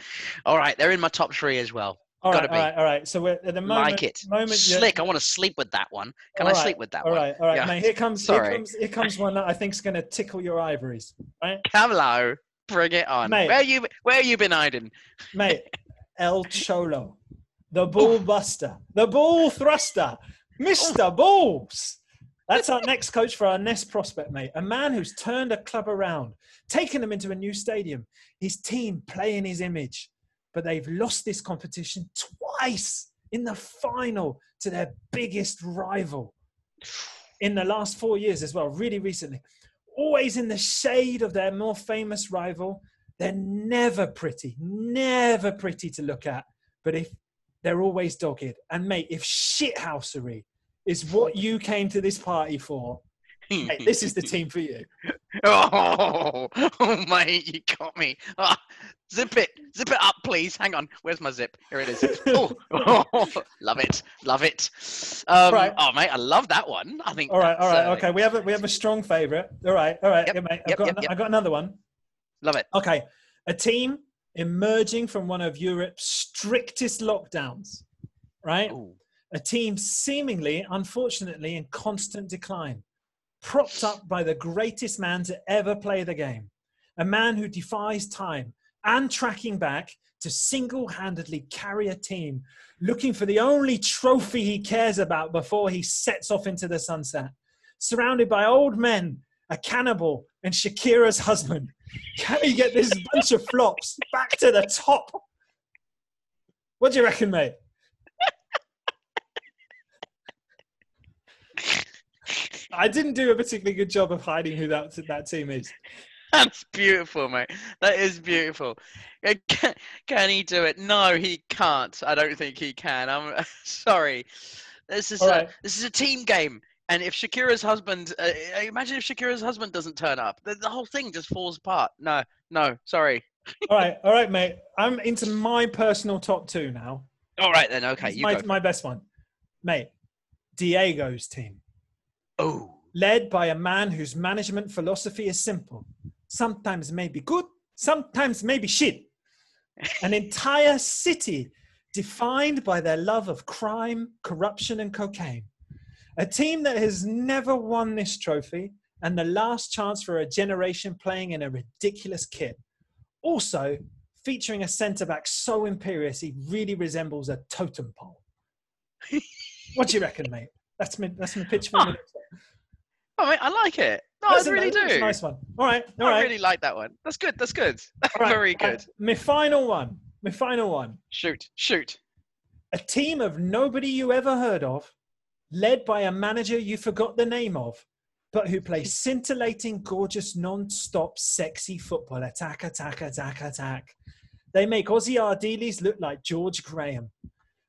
All right, they're in my top three as well. All right, be. all right, all right. So we're at the moment. like it. Moment Slick. I want to sleep with that one. Can All I sleep with that All one? right, all right, Yeah. mate. Here comes, here Sorry. comes, here comes one that I think's going to tickle your ivories, right, Hello. Bring it on. Mate. Where you where you been hiding? mate? El Cholo, the ball oh. buster, the ball thruster, Mister oh. Balls. That's our next coach for our next prospect, mate. A man who's turned a club around, taken them into a new stadium. His team playing his image, but they've lost this competition twice in the final to their biggest rival in the last four years as well, really recently. Always in the shade of their more famous rival. They're never pretty, never pretty to look at. But if they're always dogged, and mate, if shithousery is what you came to this party for, Hey, this is the team for you. Oh, oh, mate, you got me. Ah, zip it, zip it up, please. Hang on, where's my zip? Here it is. Oh, oh, love it, love it. Um, Right. Oh, mate, I love that one. I think. All right, all right, uh, okay. We have a we have a strong favourite. All right, all right, Yep, yeah, mate. I've yep, got yep, an-. I got another one. Love it. Okay, a team emerging from one of Europe's strictest lockdowns, right? Ooh. A team seemingly, unfortunately, in constant decline, propped up by the greatest man to ever play the game, a man who defies time and tracking back to single handedly carry a team looking for the only trophy he cares about before he sets off into the sunset, surrounded by old men, a cannibal, and Shakira's husband. Can he get this bunch of flops back to the top? What do you reckon, mate? I didn't do a particularly good job of hiding who that that team is. That's beautiful, mate. That is beautiful. Uh, Can, can he do it? No, he can't. I don't think he can. I'm sorry. This is All a, right. this is a team game, and if Shakira's husband, uh, uh, imagine if Shakira's husband doesn't turn up, the, the whole thing just falls apart. No, no, sorry. All right, all right, mate. I'm into my personal top two now. All right then. Okay, you my, go. my best one, mate. Diego's team, Oh, led by a man whose management philosophy is simple. Sometimes maybe good, sometimes maybe shit. An entire city defined by their love of crime, corruption, and cocaine. A team that has never won this trophy and the last chance for a generation playing in a ridiculous kit. Also, featuring a centre back so imperious he really resembles a totem pole. what do you reckon, mate? That's my, that's my pitch for Oh, oh, mate, I like it. No, That's I really a do. nice one. All right, all I right. really like that one. That's good. That's good. right. Very Uh, good. my final one. My final one. Shoot, shoot. A team of nobody you ever heard of, led by a manager you forgot the name of, but who play scintillating, gorgeous, non-stop, sexy football. Attack, attack, attack, attack. They make Ossie Ardiles look like George Graham.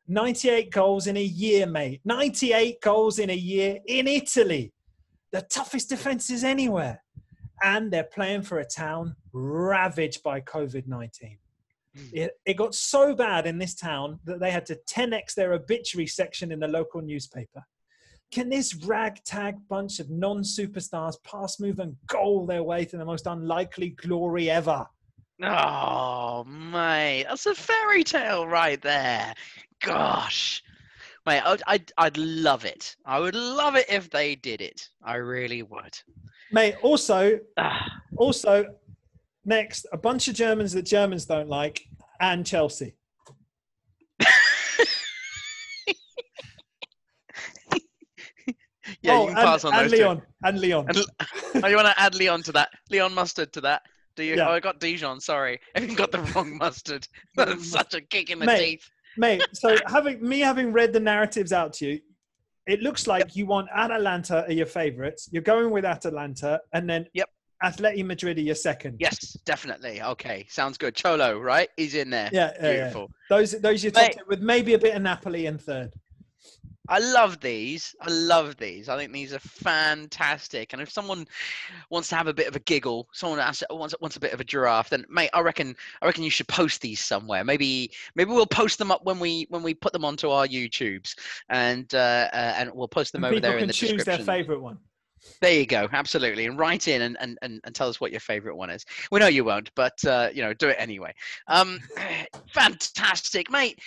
98 goals in a year, mate. 98 goals in a year in Italy. The toughest defenses anywhere. And they're playing for a town ravaged by COVID 19. Hmm. It, it got so bad in this town that they had to 10x their obituary section in the local newspaper. Can this ragtag bunch of non superstars pass, move, and goal their way to the most unlikely glory ever? Oh, mate, that's a fairy tale right there. Gosh, mate, I'd, I'd, I'd love it. I would love it if they did it. I really would. Mate, also, Ah, also, next, a bunch of Germans that Germans don't like, and Chelsea. yeah, oh, you can and, pass on that. and those two. Leon, and Leon. And Oh, you want to add Leon to that? Leon mustard to that? Do you? Yeah. Oh, I got Dijon. Sorry, I even got the wrong mustard. That's such a kick in the Mate. teeth. Mate, so having me having read the narratives out to you, it looks like you want Atalanta are your favourites. You're going with Atalanta, and then Yep. Atleti Madrid are your second. Yes, definitely. Okay, sounds good. Cholo, right? He's in there. Yeah, yeah, yeah. Beautiful. Those those your top Mate. with maybe a bit of Napoli in third. I love these. I love these. I think these are fantastic. And if someone wants to have a bit of a giggle, someone has, wants wants a bit of a giraffe, then mate, I reckon I reckon you should post these somewhere. Maybe maybe we'll post them up when we when we put them onto our YouTubes, and uh, uh, and we'll post them And over there in the description. People can choose their favourite one. There you go. Absolutely. And write in and, and, and, and tell us what your favorite one is. We know you won't, but, uh, you know, do it anyway. Um, fantastic, mate.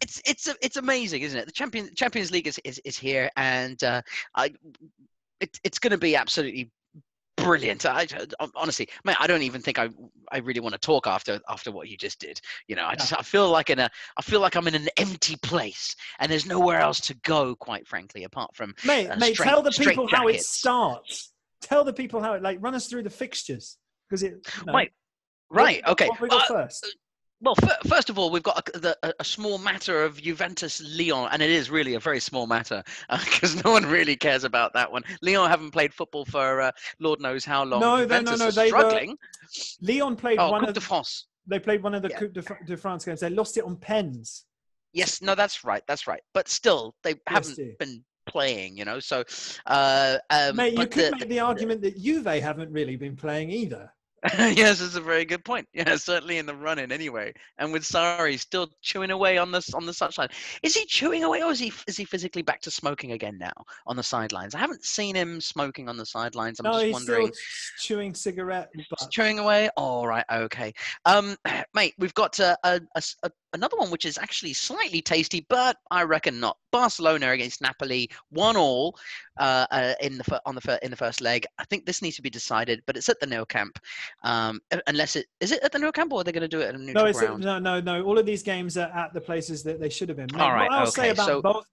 It's it's it's amazing, isn't it? The Champions Champions League is, is, is here, and uh, I it, it's going to be absolutely brilliant. I, honestly, mate, I don't even think I I really want to talk after after what you just did. You know, I just I feel like in a I feel like I'm in an empty place, and there's nowhere else to go. Quite frankly, apart from Mate, Uh, mate, straight- tell the people how it starts. Tell the people how it like run us through the fixtures because it. you know, Wait, what- right, okay. What we got Uh, first? Well, fir- first of all, we've got a, the, a, small matter of Juventus Lyon, and it is really a very small matter because no one really cares about that one. Lyon haven't played football for uh, Lord knows how long. No, no, no, no, they were- struggling. Lyon played Oh, one Coupe of de France. they played one of the Yeah. Coupe de, de France games. They lost it on pens. Yes, no, that's right, that's right. But still, they haven't been playing. You know, so uh, um, Mate, you could the- make the argument that Juve haven't really been playing either. yes, it's a very good point. Yeah, certainly in the running anyway. And with Sarri still chewing away on the on the sideline, is he chewing away, or is he is he physically back to smoking again now on the sidelines? I haven't seen him smoking on the sidelines. I'm no, just he's wondering. still chewing cigarette butt. chewing away. All right, okay. Um, mate, we've got a a a, a a- another one which is actually slightly tasty, but I reckon not. Barcelona against Napoli, one all uh, uh, in the on the in the first leg. I think this needs to be decided, but it's at the Nou Camp. Um, unless it is it at the Nou Camp or are they going to do it at a neutral No, it's ground? no, no, no. All of these games are at the places that they should have been. All right, what I'll say okay, about so- both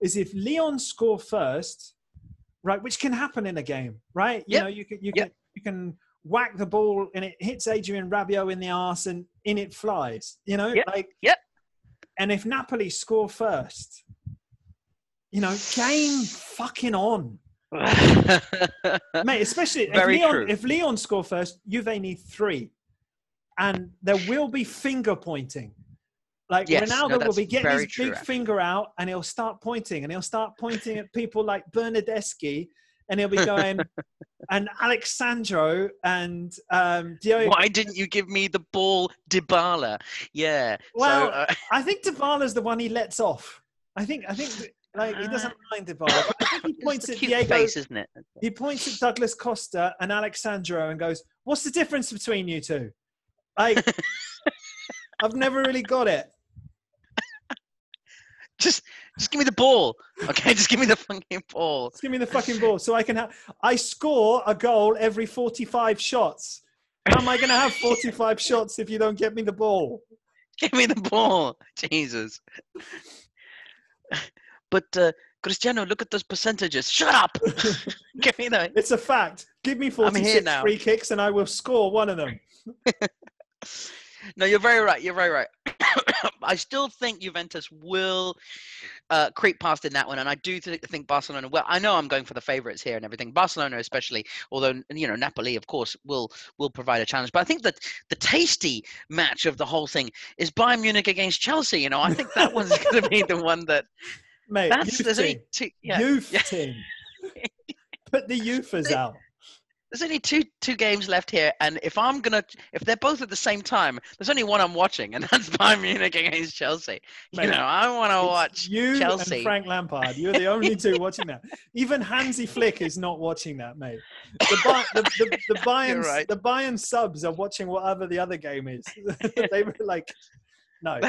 is if Lyon score first, right, which can happen in a game, right? You Yep, know, you can you yep. can you can whack the ball and it hits Adrien Rabiot in the arse and in it flies. You know, Yep, like yep. And if Napoli score first, you know, game fucking on. mate. Especially if Very Lyon, true. if Lyon score first, Juve need three, and there will be finger pointing. Like Yes, no, Ronaldo will be getting his true, big actually. finger out, and he'll start pointing, and he'll start pointing at people like Bernadeschi, and he'll be going, and Alex Sandro and um, Dio. Why didn't you give me the ball, Dybala? Yeah. Well, so, uh, I think Dybala's the one he lets off. I think I think like he doesn't mind Dybala. I think he points at Diego. face, isn't it? He points at Douglas Costa and Alex Sandro and goes, "What's the difference between you two? Like, I've never really got it. Just, just give me the ball. Okay, just give me the fucking ball. Just give me the fucking ball so I can have. I score a goal every forty-five shots. How am I going to have forty-five shots if you don't get me the ball? Give me the ball. Jesus. But uh, Cristiano, look at those percentages. Shut up. Give me that. It's a fact. Give me forty-six free kicks and I will score one of them. No, you're very right. You're very right. I still think Juventus will uh, creep past in that one, and I do th- think Barcelona. Well, I know I'm going for the favourites here and everything. Barcelona, especially, although you know Napoli, of course, will will provide a challenge. But I think that the tasty match of the whole thing is Bayern Munich against Chelsea. You know, I think that one's going to be the one that Mate, that's youth team. two. Yeah, youth yeah. team. Put the youthers out. There's only two two games left here, and if I'm gonna, if they're both at the same time, there's only one I'm watching, and that's Bayern Munich against Chelsea. Mate, you know, I want to watch you Chelsea. and Frank Lampard. You're the only two watching that. Even Hansi Flick is not watching that, mate. The, Bay- the, the, the Bayern right. the Bayern subs are watching whatever the other game is. they were like, no.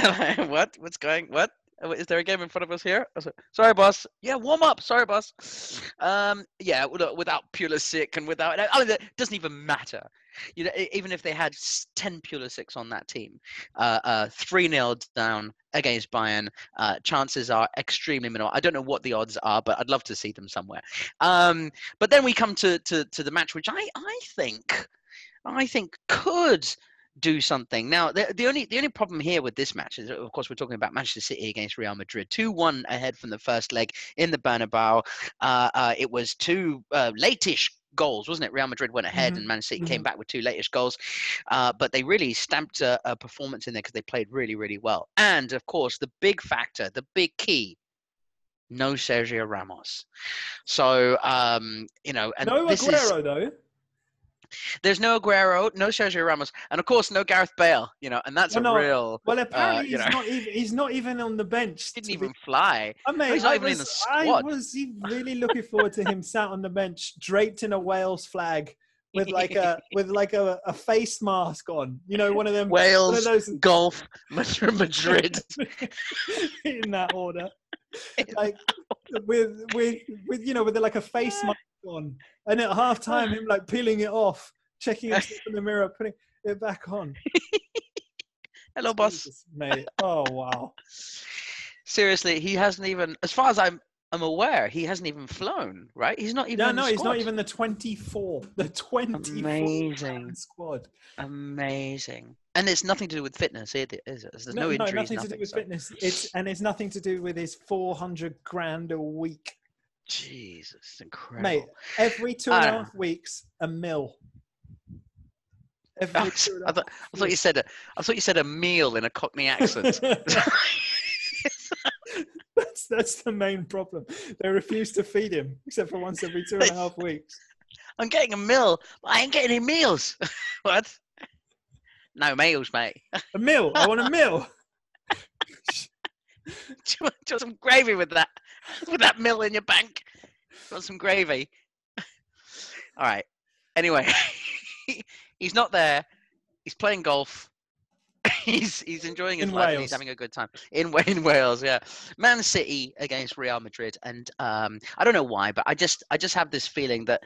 what? What's going? What? Uh, Is there a game in front of us here? So- Sorry, boss. Yeah, warm up. Sorry, boss. Um, yeah, without Pulisic and without, I mean, it doesn't even matter. You know, even if they had ten Pulisics on that team, uh, uh, three 0 down against Bayern, uh, chances are extremely minimal. I don't know what the odds are, but I'd love to see them somewhere. Um, but then we come to, to to the match, which I I think, I think could do something. Now, the, the only the only problem here with this match is, of course, we're talking about Manchester City against Real Madrid. Two one ahead from the first leg in the Bernabeu. Uh, uh, it was two uh, late-ish goals, wasn't it? Real Madrid went ahead, Mhm, and Man City came mhm. back with two late-ish goals. Uh, but they really stamped a, a performance in there because they played really, really well. And of course, the big factor, the big key. No Sergio Ramos, so um, you know, and no this is Aguero though. There's no Aguero, no Sergio Ramos, and of course no Gareth Bale. You know, and that's Well, a no, real. Well, uh, apparently you he's know. not even he's not even on the bench. Didn't even be- fly. I mean, he's not I even in was, the I was really looking forward to him sat on the bench, draped in a Wales flag, with like a with like a, a face mask on. You know, one of them. One of Wales, those golf, Madrid. in that order, like with with with you know with like a face mask on, and at half time him like peeling it off, checking himself in the mirror, putting it back on. Hello, boss. Jesus, mate. Oh wow. Seriously, he hasn't even, as far as I'm, I'm aware, he hasn't even flown. Right? He's not even. No, in the no, he's not even the twenty-four. The twenty-four Amazing. squad. Amazing. And it's nothing to do with fitness, is it? Is it? There's no, injuries, nothing, nothing. to do with so- fitness. It's and it's nothing to do with his four hundred grand a week, Jesus, incredible. mate. Every two and a half weeks, a mil. Every I, a I thought, I thought you said a, I thought you said a meal in a Cockney accent. that's that's the main problem. They refuse to feed him, except for once every two and a half weeks. I'm getting a meal, but I ain't getting any meals. what? No meals, mate. A meal. I want a meal. do, you want, do you want some gravy with that? With that mill in your bank? Got some gravy? All right. Anyway, he's not there. He's playing golf. he's he's enjoying his In life. and He's having a good time in in Wales. Yeah, Man City against Real Madrid, and um, I don't know why, but I just I just have this feeling that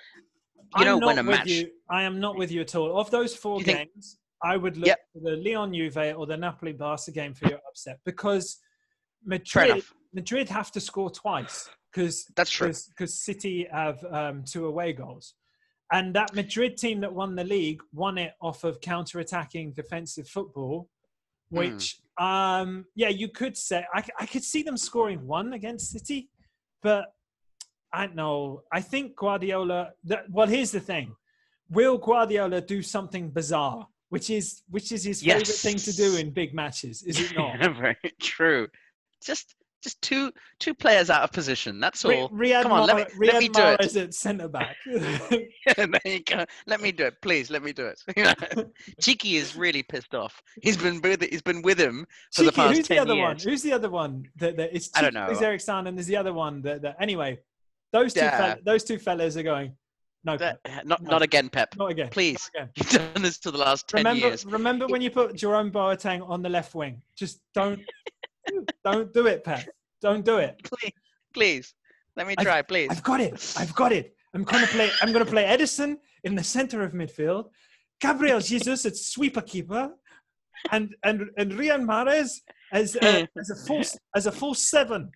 you know I'm when a match. You. I am not with you at all. Of those four think- games, I would look Yep. for the Lyon Juve or the Napoli Barca game for your upset because Madrid. Madrid have to score twice because That's true. because City have um, two away goals. And that Madrid team that won the league won it off of counter-attacking defensive football, Hmm. which, um, yeah, you could say I could see them scoring one against City, but I don't know. I think Guardiola. That, well, here's the thing: Will Guardiola do something bizarre, which is which is his favorite thing to do in big matches? Is it not? Very true. Just just two two players out of position. That's all. Riyad Come on, let me- let me do it. Mahrez at centre back. there you go. Let me do it, please. Let me do it. Txiki is really pissed off. He's been with he's been with him for the Txiki, past who's the 10 other one? years. Who's the other one? That, that it's I don't know. There's Eric Stan, and there's the other one. That, that anyway, those two Yeah. fel- those two fellas are going. No, That- not No. not again, Pep. not again. Please. Not again. You've done this for the last ten Remember, years. remember when you put Jerome Boateng on the left wing? Just don't, don't do it, Pep. Don't do it. Please, please. Let me I've- try, please. I've got it. I've got it. I'm gonna play. I'm gonna play Ederson in the center of midfield, Gabriel Jesus at sweeper keeper, and and and Riyad Mahrez as a, as a full as a full seven.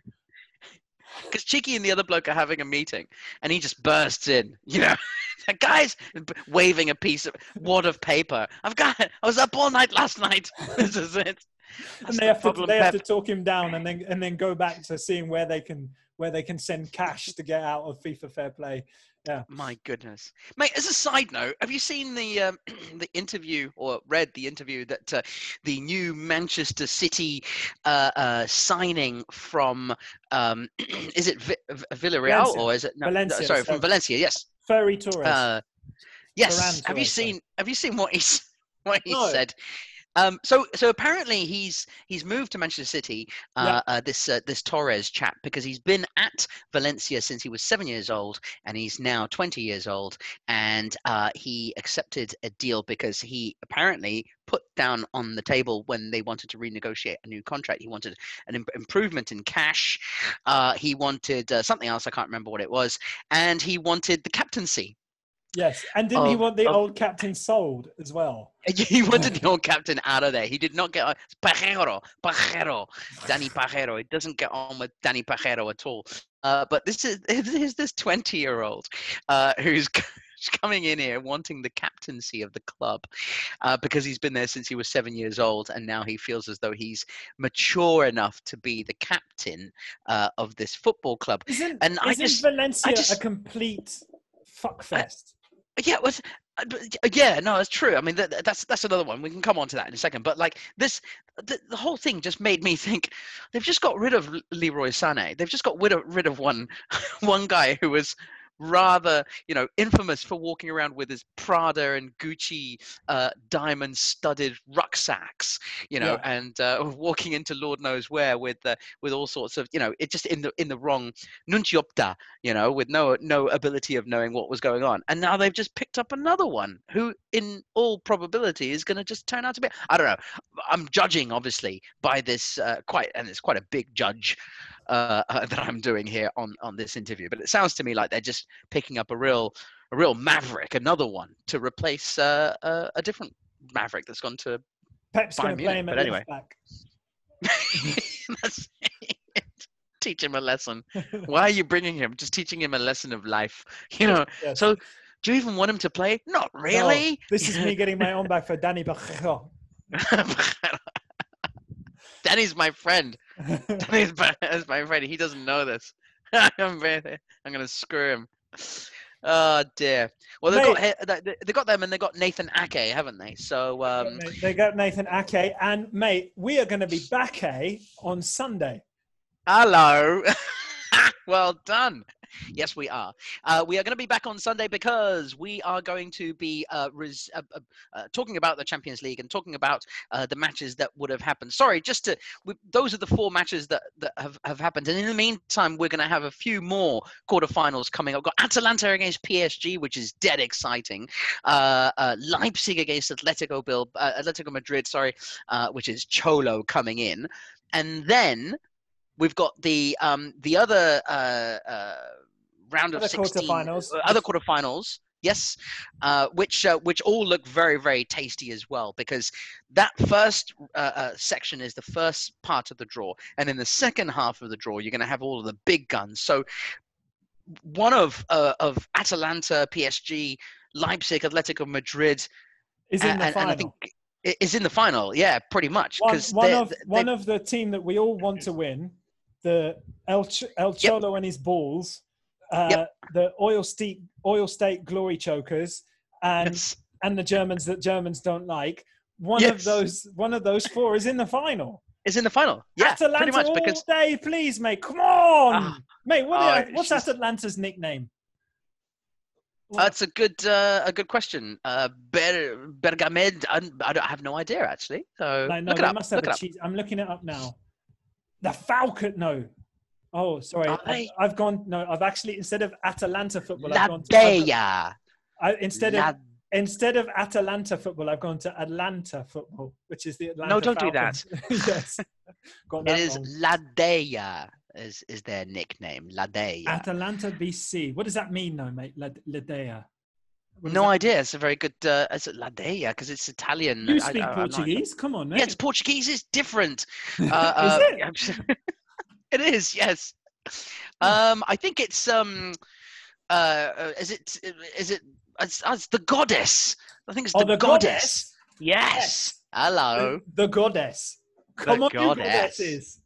Because Txiki and the other bloke are having a meeting, and he just bursts in. You know, Like, guys, waving a piece of wad of paper. I've got it. I was up all night last night. This is it. And they the have to problem, they have to talk him down and then and then go back to seeing where they can where they can send cash to get out of FIFA Fair Play. Yeah. My goodness, mate. As a side note, have you seen the um, the interview or read the interview that uh, the new Manchester City uh, uh, signing from um, is it V- Villarreal Valencia. or is it no, no, Valencia, sorry so- from Valencia? Yes. Ferry Torres. Uh, yes. Ferran have you Torres, sorry. seen Have you seen what he's what he No. said? Um, so so apparently he's he's moved to Manchester City. Uh, uh, this uh, this Torres chap because he's been at Valencia since he was seven years old and he's now 20 years old and uh, he accepted a deal because he apparently put down on the table when they wanted to renegotiate a new contract. He wanted an im- improvement in cash. Uh, he wanted uh, something else i can't remember what it was and he wanted the captaincy yes, and didn't he want the of- old captain sold as well? he wanted the old captain out of there. He did not get on. Parejo, Parejo, Danny Parejo. He doesn't get on with Danny Parejo at all. Uh, but this is here's this 20 year old uh, who's coming in here wanting the captaincy of the club uh, because he's been there since he was seven years old and now he feels as though he's mature enough to be the captain uh, of this football club. Isn't And isn't just- Valencia just- a complete fuckfest? Yeah, it was, uh, but yeah, no, that's true. I mean, that, that's that's another one. We can come on to that in a second. But like this, the, the whole thing just made me think they've just got rid of Leroy Sané. They've just got rid of rid of one one guy who was rather, you know, infamous for walking around with his Prada and Gucci uh, diamond studded rucksacks, you know, Yeah. and uh, walking into Lord knows where with uh, with all sorts of, you know, it just in the in the wrong nunciopta, you know, with no no ability of knowing what was going on. And now they've just picked up another one who, in all probability, is going to just turn out to be. I don't know. I'm judging obviously by this uh, quite, and it's quite a big judge uh, that I'm doing here on on this interview. But it sounds to me like they're just picking up a real a real maverick, another one to replace uh, uh, a different maverick that's gone to. Pep's going to play him at but anyway. back. Teach him a lesson. Why are you bringing him? Just teaching him a lesson of life. You know. Yes. So, do you even want him to play? Not No, really. this is me getting my own back for Danny Parejo. Danny's my friend. Danny's my, friend. He doesn't know this. I'm, very- I'm gonna screw him. Oh dear. Well, they got Mate. he- they they got them, and they got Nathan Ake, haven't they? So um, they got Nathan Ake, and mate, we are going to be back eh, on Sunday. Hello. well done. Yes, we are. Uh, we are going to be back on Sunday because we are going to be uh, res- uh, uh, uh, talking about the Champions League and talking about uh, the matches that would have happened. Sorry, just to we, those are the four matches that, that have, have happened. And in the meantime, we're going to have a few more quarterfinals coming up. We've got Atalanta against PSG, which is dead exciting. Leipzig against Atletico Bill, Atletico Madrid, sorry, which is Cholo coming in, and then we've got the um, the other uh, uh, round of Other 16 quarterfinals. uh, other quarterfinals yes uh, which uh, which all look very very tasty as well because that first uh, section is the first part of the draw and in the second half of the draw you're going to have all of the big guns so one of uh, of Atalanta PSG Leipzig Atletico Madrid Is in the and- final. and I think is in the final yeah pretty much one, because one of one of the team that we all want to win, the El, Ch- El Cholo and his balls, uh, Yep. the oil state oil state glory chokers, and and the Germans that Germans don't like. One of those one of those four is in the final. is in the final yeah Atalanta pretty much all because day, please, mate. Come on, Ah. mate. What it's what's just- Atalanta's nickname? That's a good uh, a good question. Uh, Ber- Bergamed, I, I have no idea actually. So No, no, look it up. must have Look it a up. cheese. I'm looking it up now. The Falcon. No. Oh, sorry. I've. I've gone. No, I've actually instead of Atalanta football, I've gone to, I've. I, instead La- of instead of Atalanta football, I've gone to Atlanta football, which is the Atlanta. No, don't do Falcons. yes, got that It is wrong. La Dea is is their nickname. La Dea. Atalanta BC. What does that mean, though, mate? Lad- La Dea. No that- idea. It's a very good. Uh, it's La Dea because it's Italian. You speak I- not- Portuguese? Come on, mate. Yes, Portuguese is different. Is Uh, uh, it? it is. Yes. Um, I think it's um, uh, uh, is it is it it's, it's the goddess. I think it's Oh, the, the goddess. goddess. Yes. Yes. Hello. The, the goddess. Come on, you goddess. goddesses.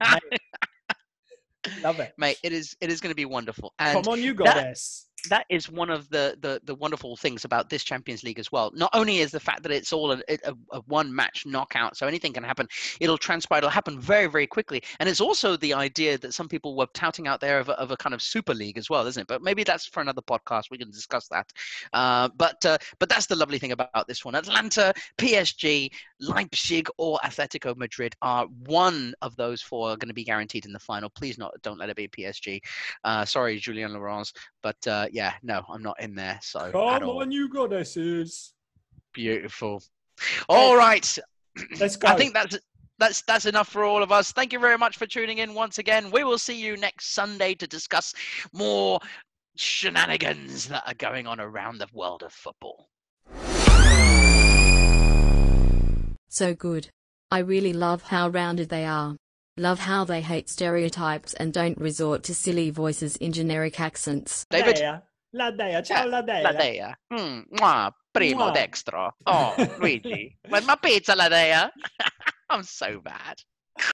Love it. Mate, it is it is going to be wonderful. And Come on, you goddess. That is one of the, the the wonderful things about this Champions League as well. Not only is the fact that it's all a, a, a one match knockout, so anything can happen. It'll transpire. It'll happen very very quickly. And it's also the idea that some people were touting out there of a, of a kind of super league as well, isn't it? But maybe that's for another podcast. We can discuss that. Uh, but uh, but that's the lovely thing about this one. Atalanta, PSG, Leipzig, or Atletico Madrid are one of those four are going to be guaranteed in the final. Please not don't let it be PSG. Uh, sorry, Julian Laurence, but uh, yeah, no, I'm not in there. So at Come all. on, you goddesses. beautiful. All right, Let's go. I think that's that's that's enough for all of us. Thank you very much for tuning in once again. We will see you next Sunday to discuss more shenanigans that are going on around the world of football. So good. I really love how rounded they are. Love how they hate stereotypes and don't resort to silly voices in generic accents. David, Dea. La Dea. Ciao, La Dea. la dea. Mm, mwah, primo Mwah. dextro. Oh, Luigi, where's my pizza, la dea? I'm so bad.